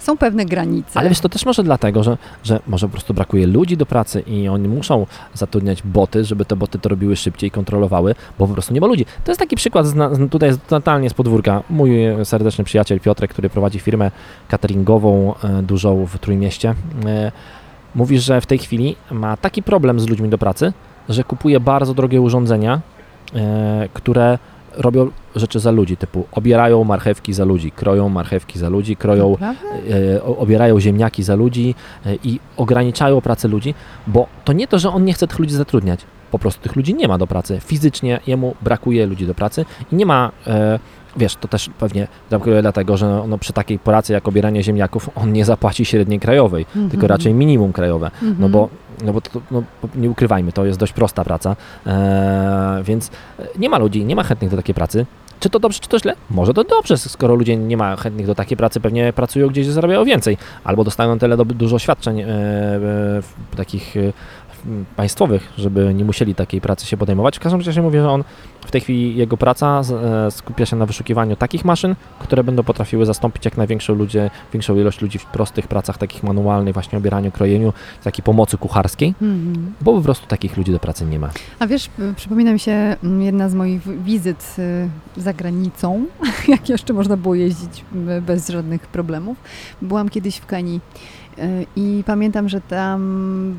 są pewne granice. Ale wiesz, to też może dlatego, że, że może po prostu brakuje ludzi do pracy i oni muszą zatrudniać boty, żeby te boty to robiły szybciej i kontrolowały, bo po prostu nie ma ludzi. To jest taki przykład, tutaj jest totalnie z podwórka. Mój serdeczny przyjaciel Piotrek, który prowadzi firmę cateringową e, dużą w Trójmieście, e, mówi, że w tej chwili ma taki problem z ludźmi do pracy, że kupuje bardzo drogie urządzenia, e, które robią rzeczy za ludzi, typu obierają marchewki za ludzi, kroją marchewki za ludzi, kroją e, obierają ziemniaki za ludzi e, i ograniczają pracę ludzi, bo to nie to, że on nie chce tych ludzi zatrudniać. Po prostu tych ludzi nie ma do pracy. Fizycznie jemu brakuje ludzi do pracy i nie ma. E, Wiesz, to też pewnie brakuje dlatego, że no, przy takiej pracy jak obieranie ziemniaków on nie zapłaci średniej krajowej, tylko Mhm. raczej minimum krajowe. No Mhm. bo, no bo to, no, nie ukrywajmy, to jest dość prosta praca, e, więc nie ma ludzi, nie ma chętnych do takiej pracy. Czy to dobrze, czy to źle? Może to dobrze, skoro ludzie nie ma chętnych do takiej pracy, pewnie pracują gdzieś, gdzie zarabiają więcej, albo dostają tyle do, dużo świadczeń e, e, takich e, państwowych, żeby nie musieli takiej pracy się podejmować. W każdym razie mówię, że on w tej chwili jego praca e, skupia się na wyszukiwaniu takich maszyn, które będą potrafiły zastąpić jak największą ludzie, większą ilość ludzi w prostych pracach, takich manualnych, właśnie obieraniu, krojeniu, takiej pomocy kucharskiej, Mhm. bo po prostu takich ludzi do pracy nie ma. A wiesz, y, przypomina mi się mm, jedna z moich wizyt y, za granicą, jak jeszcze można było jeździć y, bez żadnych problemów. Byłam kiedyś w Kenii i pamiętam, że tam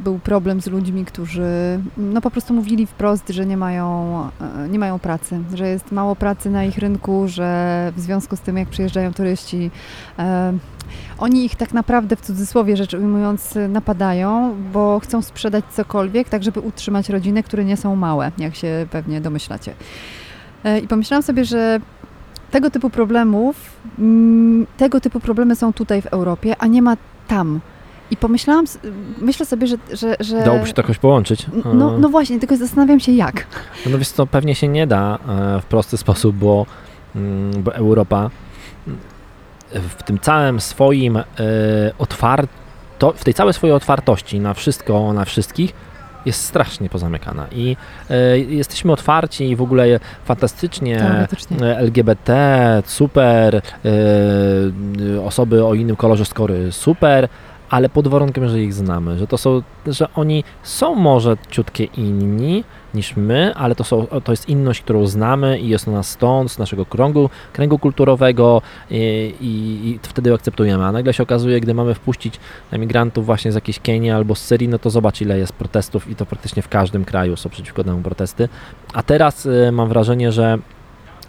był problem z ludźmi, którzy no po prostu mówili wprost, że nie mają, y, nie mają pracy, że jest mało pracy na ich rynku, że w związku z tym jak przyjeżdżają turyści, y, oni ich tak naprawdę w cudzysłowie rzecz ujmując napadają, bo chcą sprzedać cokolwiek, tak żeby utrzymać rodziny, które nie są małe, jak się pewnie domyślacie. E, I pomyślałam sobie, że tego typu problemów, tego typu problemy są tutaj w Europie, a nie ma tam. I pomyślałam, myślę sobie, że... że, że Dałoby się to jakoś połączyć. no, no właśnie, tylko zastanawiam się jak. No wiesz co, pewnie się nie da e, w prosty sposób, bo, mm, bo Europa w tym całym swoim e, otwarto, w tej całej swojej otwartości na wszystko, na wszystkich jest strasznie pozamykana i e, jesteśmy otwarci i w ogóle fantastycznie e, LGBT, super, e, osoby o innym kolorze skóry, super, ale pod warunkiem, że ich znamy, że to są, że oni są może ciutkie inni niż my, ale to, są, to jest inność, którą znamy i jest ona stąd, z naszego kręgu, kręgu kulturowego i, i, i wtedy ją akceptujemy. A nagle się okazuje, gdy mamy wpuścić emigrantów właśnie z jakiejś Kenii albo z Syrii, no to zobacz ile jest protestów i to praktycznie w każdym kraju są przeciwko temu protesty. A teraz y, mam wrażenie, że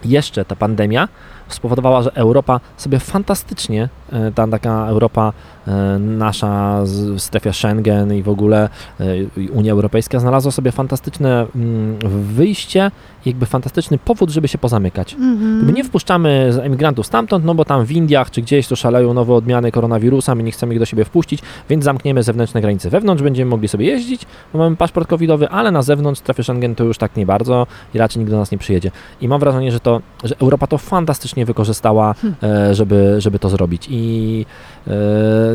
jeszcze ta pandemia spowodowała, że Europa sobie fantastycznie, e, ta taka Europa e, nasza strefie Schengen i w ogóle e, Unia Europejska znalazła sobie fantastyczne mm, wyjście, jakby fantastyczny powód, żeby się pozamykać. Mhm. My nie wpuszczamy emigrantów stamtąd, no bo tam w Indiach czy gdzieś to szaleją nowe odmiany koronawirusa, my nie chcemy ich do siebie wpuścić, więc zamkniemy zewnętrzne granice. Wewnątrz będziemy mogli sobie jeździć, bo mamy paszport covidowy, ale na zewnątrz strefy Schengen to już tak nie bardzo i raczej nikt do nas nie przyjedzie. I mam wrażenie, że to, że Europa to fantastycznie wykorzystała, Hmm. e, żeby, żeby to zrobić. I e,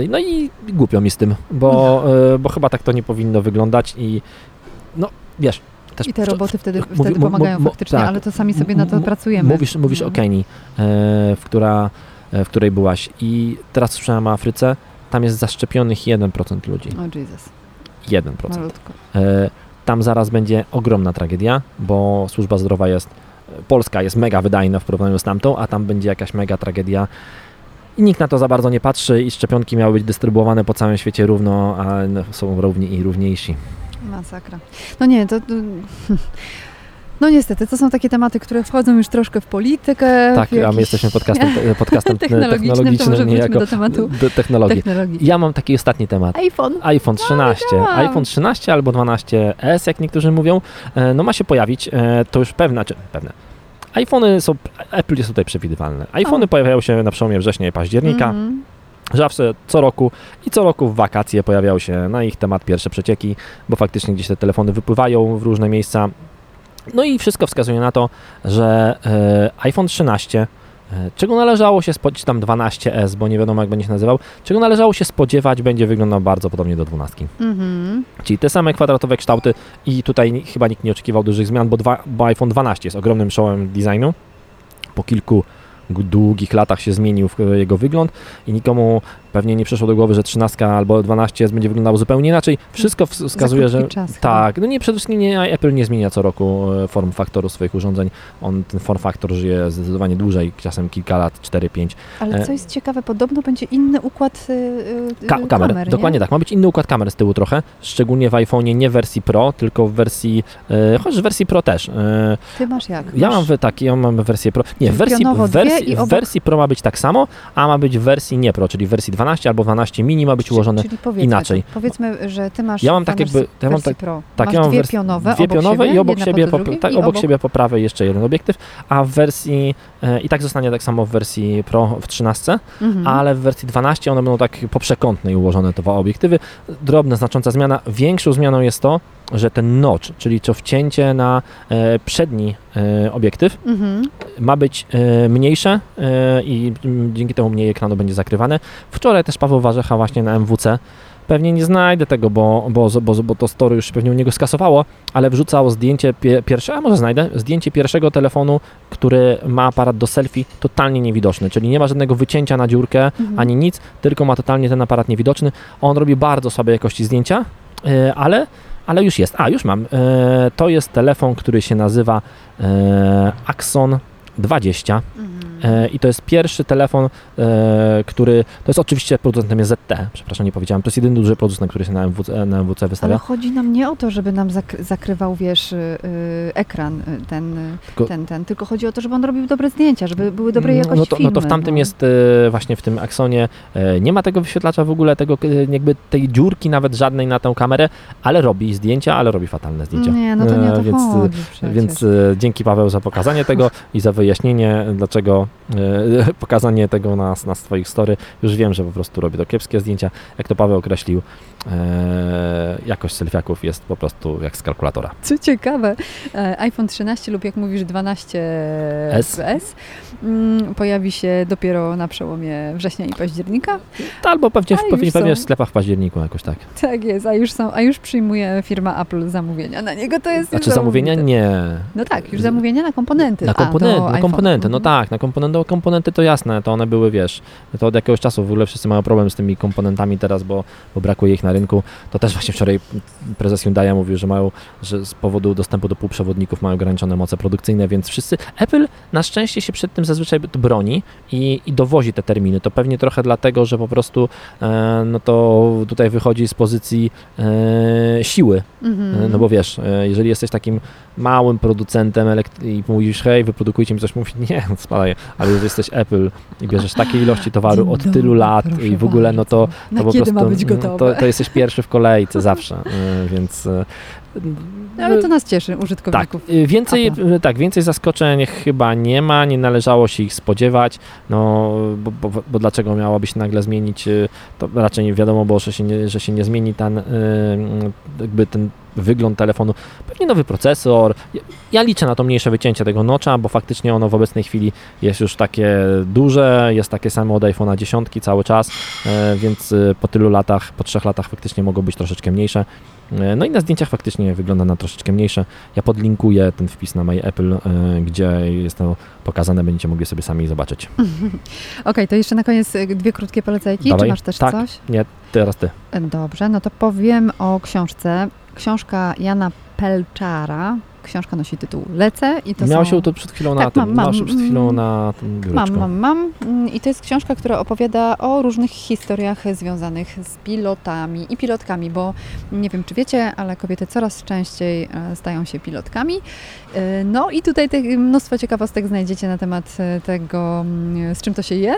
no i głupio mi z tym, bo, e, bo chyba tak to nie powinno wyglądać i no wiesz, I te roboty wtedy, mówi- wtedy pomagają faktycznie, tak. ale to sami sobie na to pracujemy. Mówisz, mówisz No. o Kenii, w, która, w której byłaś i teraz słyszałem o Afryce, tam jest zaszczepionych 1% ludzi. O Jesus, 1%. malutko. E, tam zaraz będzie ogromna tragedia, bo służba zdrowia jest, Polska jest mega wydajna w porównaniu z tamtą, a tam będzie jakaś mega tragedia. i nikt na to za bardzo nie patrzy i szczepionki miały być dystrybuowane po całym świecie równo, a no, są równi i równiejsi. Masakra. No nie, to... to no niestety, to są takie tematy, które wchodzą już troszkę w politykę. Tak, w a my jakiś- jesteśmy podcastem, te- podcastem technologicznym, to może technologicznym, wróćmy niejako do tematu do technologii. technologii. Ja mam taki ostatni temat. iPhone. iPhone 13, wiedziałam. iPhone 13 albo 12S, jak niektórzy mówią, e, no ma się pojawić, e, to już pewne, czy pewne. iPhony są, Apple jest tutaj przewidywalne. iPhony O. pojawiają się na przełomie września i października, Mhm. zawsze co roku i co roku w wakacje pojawiają się na ich temat pierwsze przecieki, bo faktycznie gdzieś te telefony wypływają w różne miejsca. No i wszystko wskazuje na to, że e, iPhone 13, e, czego należało się spodziewać, tam 12S, bo nie wiadomo jak będzie się nazywał, czego należało się spodziewać, będzie wyglądał bardzo podobnie do 12. Mhm. Czyli te same kwadratowe kształty i tutaj chyba nikt nie oczekiwał dużych zmian, bo, dwa, bo iPhone 12 jest ogromnym showem designu. Po kilku długich latach się zmienił w- jego wygląd i nikomu pewnie nie przyszło do głowy, że 13 albo 12 będzie wyglądało zupełnie inaczej. Wszystko ws- wskazuje, że czas chyba. tak, no nie, przede wszystkim nie, Apple nie zmienia co roku e, form faktoru swoich urządzeń. On, ten form faktor żyje zdecydowanie dłużej, czasem kilka lat, 4-5. Ale E, co jest ciekawe, podobno będzie inny układ y, y, Ka- kamer, nie? dokładnie tak. Ma być inny układ kamer z tyłu trochę, szczególnie w iPhone'ie nie w wersji Pro, tylko w wersji, e, chociaż w wersji Pro też. E, Ty masz jak? ja masz... mam tak, ja mam wersję Pro. Nie, w wersji, w dwie wersji, i w obok- wersji Pro ma być tak samo, a ma być w wersji nie Pro, czyli w wersji 12 albo 12 mini ma być Czyli- ułożone. Czyli powiedzmy, inaczej. Tak, powiedzmy, że ty masz Ja mam w tak jakby- ja mam tak- Pro. Tak, masz ja mam dwie pionowe, dwie obok pionowe siebie, i obok siebie, po, tak, obok siebie po prawej jeszcze jeden obiektyw, a w wersji e, i tak zostanie tak samo w wersji Pro w 13, Mhm. ale w wersji 12 one będą tak poprzekątnej ułożone te dwa obiektywy. Drobna, znacząca zmiana. Większą zmianą jest to, że ten notch, czyli to wcięcie na e, przedni e, obiektyw Mhm. ma być e, mniejsze i dzięki temu mniej ekranu będzie zakrywane. Wczoraj też Paweł Warzecha właśnie na MWC Pewnie nie znajdę tego, bo, bo, bo, bo to story już pewnie u niego skasowało, ale wrzucał zdjęcie pie, pierwsze, a może znajdę, zdjęcie pierwszego telefonu, który ma aparat do selfie totalnie niewidoczny, czyli nie ma żadnego wycięcia na dziurkę, Mhm. ani nic, tylko ma totalnie ten aparat niewidoczny. On robi bardzo słabej jakości zdjęcia, ale, ale już jest. A, już mam. E, To jest telefon, który się nazywa e, Axon 20 Mhm. E, i to jest pierwszy telefon, e, który, to jest oczywiście producentem jest ZT, przepraszam, nie powiedziałem, to jest jedyny duży producent, który się na MWC, na MWC Ale wystawia. chodzi nam nie o to, żeby nam zak- zakrywał, wiesz, y, y, ekran y, ten, Tylko- ten, ten, tylko chodzi o to, żeby on robił dobre zdjęcia, żeby były dobrej No- jakości no to, filmy. no to w tamtym no. jest właśnie w tym Axonie e, nie ma tego wyświetlacza w ogóle, tego jakby tej dziurki nawet żadnej na tę kamerę, ale robi zdjęcia, ale robi fatalne zdjęcia. Nie, no to nie o to więc, chodzi przecież. Więc dzięki Paweł za pokazanie tego i za wyjaśnienie, dlaczego e, pokazanie tego na, na swoich story. Już wiem, że po prostu robi to kiepskie zdjęcia. Jak to Paweł określił, e, jakość selfiaków jest po prostu jak z kalkulatora. Co ciekawe, e, iPhone 13 lub jak mówisz 12S S. mm, pojawi się dopiero na przełomie września i października. Albo pewnie, w, A pewnie, pewnie w sklepach w październiku jakoś tak. Tak jest, a już są, a już przyjmuje firma Apple zamówienia na niego, to jest Znaczy zamówienia nie. No tak, już zamówienia na komponenty. Na A, komponenty, na iPhone'a. komponenty, no tak, na komponenty, komponenty to jasne, to one były, wiesz, to od jakiegoś czasu w ogóle wszyscy mają problem z tymi komponentami teraz, bo, bo brakuje ich na rynku. To też właśnie wczoraj prezes Hyundai mówił, że mają, że z powodu dostępu do półprzewodników mają ograniczone moce produkcyjne, więc wszyscy, Apple na szczęście się przed tym zazwyczaj broni i, i dowozi te terminy. To pewnie trochę dlatego, że po prostu e, no to tutaj wychodzi z pozycji e, siły, Mhm. E, No bo wiesz, e, jeżeli jesteś takim małym producentem i mówisz, hej, wyprodukujcie mi coś, mówi, nie, spadaj, ale jeżeli jesteś Apple i bierzesz takie ilości towaru Dzień od dobry, tylu lat i w ogóle, no to, to po prostu mm? To, to jesteś pierwszy w kolejce zawsze, e, więc... No, ale to nas cieszy, użytkowników. tak, y, więcej, y, tak, więcej zaskoczeń chyba nie ma, nie należało się ich spodziewać, no bo, bo, bo dlaczego miałoby się nagle zmienić, y, to raczej nie wiadomo było, że się nie, że się nie zmieni ten, jakby ten wygląd telefonu, pewnie nowy procesor, ja, liczę na to mniejsze wycięcie tego nocza, bo faktycznie ono w obecnej chwili jest już takie duże, jest takie samo od iPhone'a 10 cały czas, e, więc po tylu latach, po trzech latach faktycznie mogą być troszeczkę mniejsze. E, No i na zdjęciach faktycznie wygląda na troszeczkę mniejsze. Ja podlinkuję ten wpis na My Apple, e, gdzie jest to pokazane, będziecie mogli sobie sami zobaczyć. Okej, to jeszcze na koniec y, dwie krótkie polecajki. Dawaj. Czy masz też Tak. coś? Teraz ty. E, Dobrze, no to powiem o książce. Książka Jana Pelczara, Książka nosi tytuł Lecę i to Miałeś są... ją tu przed chwilą Tak, na tym, mam, mam. przed chwilą na tym biureczku. Mam, mam, mam. Mm, I to jest książka, która opowiada o różnych historiach związanych z pilotami i pilotkami, bo nie wiem, czy wiecie, ale kobiety coraz częściej e, stają się pilotkami. E, No i tutaj te, mnóstwo ciekawostek znajdziecie na temat e, tego, mm, z czym to się je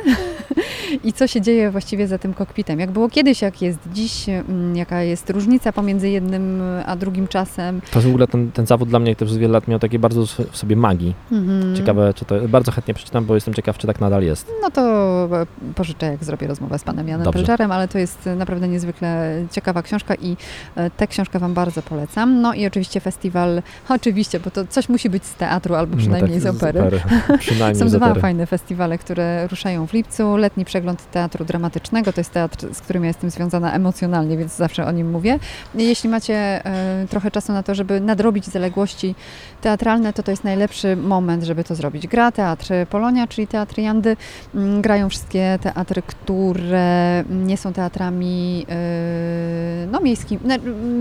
i co się dzieje właściwie za tym kokpitem. Jak było kiedyś, jak jest dziś, mm, jaka jest różnica pomiędzy jednym a drugim czasem. To jest w ogóle ten, ten zawód dla mnie też przez wiele lat miał takie bardzo w sobie magii. Mhm. Ciekawe, czy to, bardzo chętnie przeczytam, bo jestem ciekaw, czy tak nadal jest. No to e, pożyczę, jak zrobię rozmowę z panem Janem Dobrze. Pelczarem, ale to jest e, naprawdę niezwykle ciekawa książka i e, tę książkę Wam bardzo polecam. No i oczywiście festiwal, oczywiście, bo to coś musi być z teatru albo przynajmniej no z tak, opery. Przynajmniej Są z dwa opery. fajne festiwale, które ruszają w lipcu. Letni przegląd teatru dramatycznego, to jest teatr, z którym ja jestem związana emocjonalnie, więc zawsze o nim mówię. Jeśli macie e, trochę czasu na to, żeby nadrobić zaległości teatralne, to to jest najlepszy moment, żeby to zrobić. Gra Teatr Polonia, czyli Teatr Jandy. Mm, Grają wszystkie teatry, które nie są teatrami e, no, miejskimi,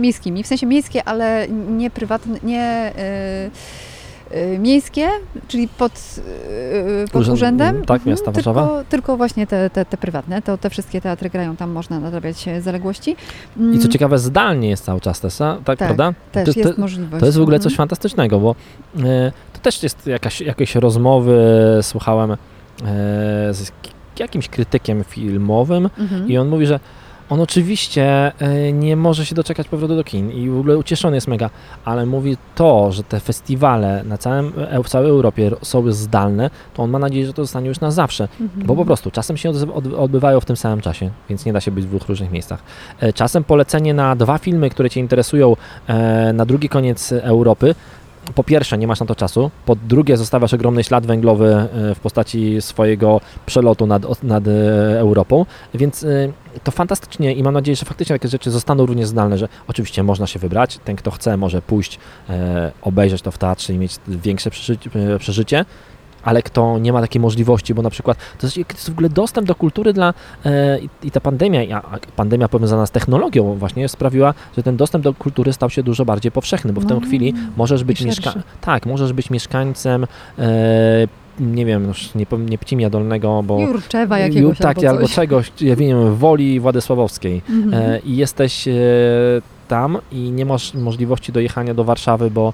miejskimi, w sensie miejskie, ale nie prywatne, nie... e, Miejskie, czyli pod, e, pod urzędem. tak, miasta tylko, Warszawa. Tylko właśnie te, te, te prywatne, to te wszystkie teatry grają, tam można nadrabiać e, zaległości. Mm, I co ciekawe, zdalnie jest cały czas też, a? tak, Tak, prawda? Też to- to- jest możliwość. To jest w ogóle Mhm. coś fantastycznego, bo e, to też jest jakaś, jakieś rozmowy, słuchałem e, z jakimś krytykiem filmowym Mhm. i on mówi, że on oczywiście e, nie może się doczekać powrotu do kin i w ogóle ucieszony jest mega, ale mówi to, że te festiwale na całym, e, w całej Europie są zdalne, to on ma nadzieję, że to zostanie już na zawsze. Mhm. Bo po prostu czasem się odbywają w tym samym czasie, więc nie da się być w dwóch różnych miejscach. E, Czasem polecenie na dwa filmy, które Cię interesują na drugi koniec Europy. Po pierwsze, nie masz na to czasu. Po drugie, zostawiasz ogromny ślad węglowy e, w postaci swojego przelotu nad, nad e, Europą, więc e, to fantastycznie i mam nadzieję, że faktycznie takie rzeczy zostaną również zdalne, że oczywiście można się wybrać. Ten, kto chce, może pójść, obejrzeć to w teatrze i mieć większe przeżycie ale kto nie ma takiej możliwości, bo na przykład to jest, to jest w ogóle dostęp do kultury dla e, i, ta pandemia, a, pandemia powiązana z technologią właśnie sprawiła, że ten dostęp do kultury stał się dużo bardziej powszechny, bo w tej No, chwili możesz być mieszka- tak, możesz być mieszkańcem e, nie wiem, już nie, nie Pcimia Dolnego, bo Jurczewa jakiegoś tak, albo, albo czegoś, ja wiem, Woli Władysławowskiej. Mhm. e, i jesteś e, tam i nie masz możliwości dojechania do Warszawy, bo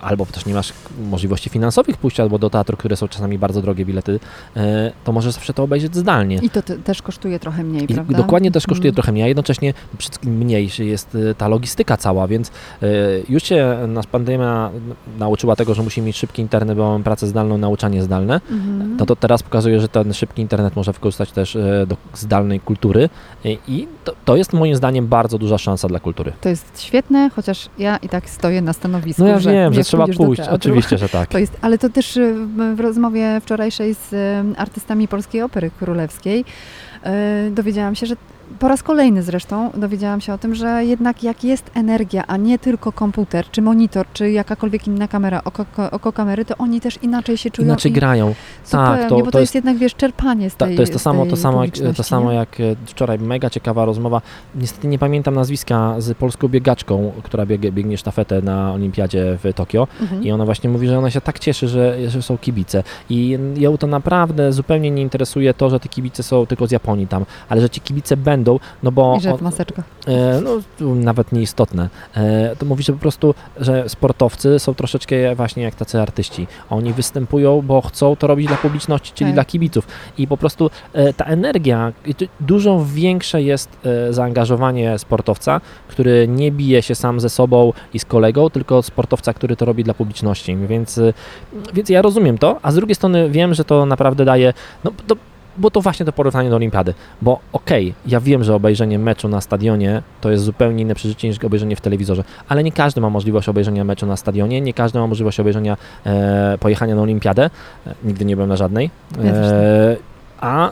albo też nie masz możliwości finansowych pójścia albo do teatru, które są czasami bardzo drogie bilety, e, to możesz zawsze to obejrzeć zdalnie. I to te, też kosztuje trochę mniej, I prawda? dokładnie też kosztuje Mhm. trochę mniej, a jednocześnie wszystkim mniejszy jest e, ta logistyka cała, więc e, już się nas pandemia nauczyła tego, że musimy mieć szybki internet, bo mamy pracę zdalną, nauczanie zdalne. Mhm. No to teraz pokazuje, że ten szybki internet może wykorzystać też do zdalnej kultury i to, to jest moim zdaniem bardzo duża szansa dla kultury. To jest świetne, chociaż ja i tak stoję na stanowisku, No ja że wiem, że nie trzeba pójść, oczywiście, że tak. To jest, ale to też y, w- rozmowie wczorajszej z y, artystami Polskiej Opery Królewskiej y, dowiedziałam się, że po raz kolejny zresztą dowiedziałam się o tym, że jednak jak jest energia, a nie tylko komputer, czy monitor, czy jakakolwiek inna kamera, oko, oko kamery, to oni też inaczej się czują. Inaczej grają. Zupełnie, tak, to- bo to to, jest- jest jednak, wiesz, czerpanie z tej to jest to samo, to samo, jak, to samo jak e, wczoraj, mega ciekawa rozmowa. Niestety nie pamiętam nazwiska z polską biegaczką, która biegnie, biegnie sztafetę na olimpiadzie w Tokio. Mhm. I ona właśnie mówi, że ona się tak cieszy, że, że są kibice. I ją to naprawdę zupełnie nie interesuje to, że te kibice są tylko z Japonii tam, ale że ci kibice będą, no bo... I że w maseczkach. E, no, nawet nieistotne. E, to mówi, że po prostu, że sportowcy są troszeczkę właśnie jak tacy artyści. Oni występują, bo chcą to robić dla publiczności, czyli Tak. dla kibiców. I po prostu e, ta energia, dużo większe jest zaangażowanie sportowca, który nie bije się sam ze sobą i z kolegą, tylko sportowca, który to robi dla publiczności. Więc, więc ja rozumiem to, a z drugiej strony wiem, że to naprawdę daje, no to bo to właśnie to porównanie do olimpiady. Bo okej, ja wiem, że obejrzenie meczu na stadionie to jest zupełnie inne przeżycie niż obejrzenie w telewizorze, ale nie każdy ma możliwość obejrzenia meczu na stadionie, nie każdy ma możliwość obejrzenia, e, pojechania na olimpiadę. E, nigdy nie byłem na żadnej. E, a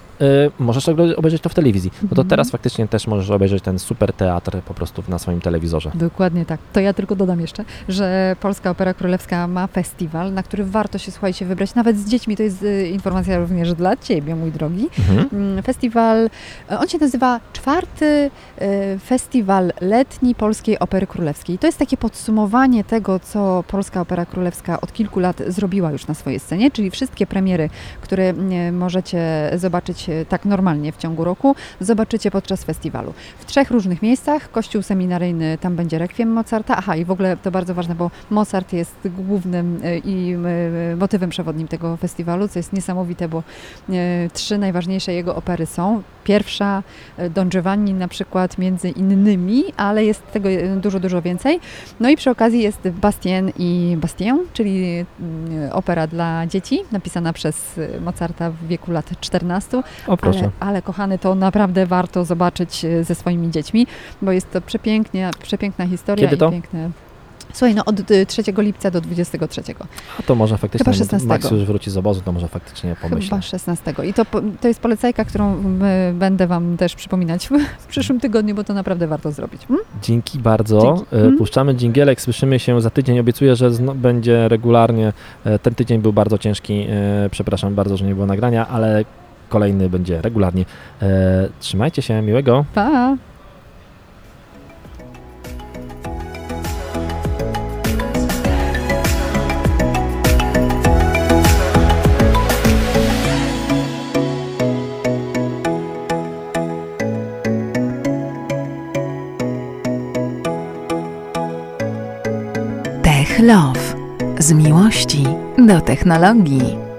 możesz ogle- obejrzeć to w telewizji. No to Mhm. teraz faktycznie też możesz obejrzeć ten super teatr po prostu na swoim telewizorze. Dokładnie tak. To ja tylko dodam jeszcze, że Polska Opera Królewska ma festiwal, na który warto się, słuchajcie, wybrać, nawet z dziećmi. To jest y, informacja również dla Ciebie, mój drogi. Mhm. Mm, Festiwal, e, on się nazywa czwarty festiwal letni Polskiej Opery Królewskiej. To jest takie podsumowanie tego, co Polska Opera Królewska od kilku lat zrobiła już na swojej scenie, czyli wszystkie premiery, które mm, możecie zobaczyć tak normalnie w ciągu roku, zobaczycie podczas festiwalu. W trzech różnych miejscach. Kościół seminaryjny, tam będzie rekwiem Mozarta. Aha, i w ogóle to bardzo ważne, bo Mozart jest głównym e, i e, motywem przewodnim tego festiwalu, co jest niesamowite, bo e, trzy najważniejsze jego opery są. Pierwsza, e, Don Giovanni na przykład między innymi, ale jest tego e, dużo, dużo więcej. No i przy okazji jest Bastien i Bastien, czyli mm, opera dla dzieci, napisana przez e, Mozarta w wieku lat 14. O proszę. Ale, ale kochany, to naprawdę warto zobaczyć ze swoimi dziećmi, bo jest to przepięknie, przepiękna historia Kiedy to? i piękne. Słuchaj, no od y, 3 lipca do 23. A to może faktycznie, Chyba no, 16. Max już wróci z obozu, to może faktycznie pomyślę. Chyba 16. I to, to jest polecajka, którą y, będę Wam też przypominać w, przyszłym tygodniu, bo to naprawdę warto zrobić. Mm? Dzięki bardzo. Dzięki. E, Mhm. Puszczamy dżingielek, słyszymy się za tydzień. Obiecuję, że będzie regularnie. E, Ten tydzień był bardzo ciężki. e, Przepraszam bardzo, że nie było nagrania, ale kolejny będzie regularnie. E, Trzymajcie się, miłego. Pa! Tech Love. Z miłości do technologii.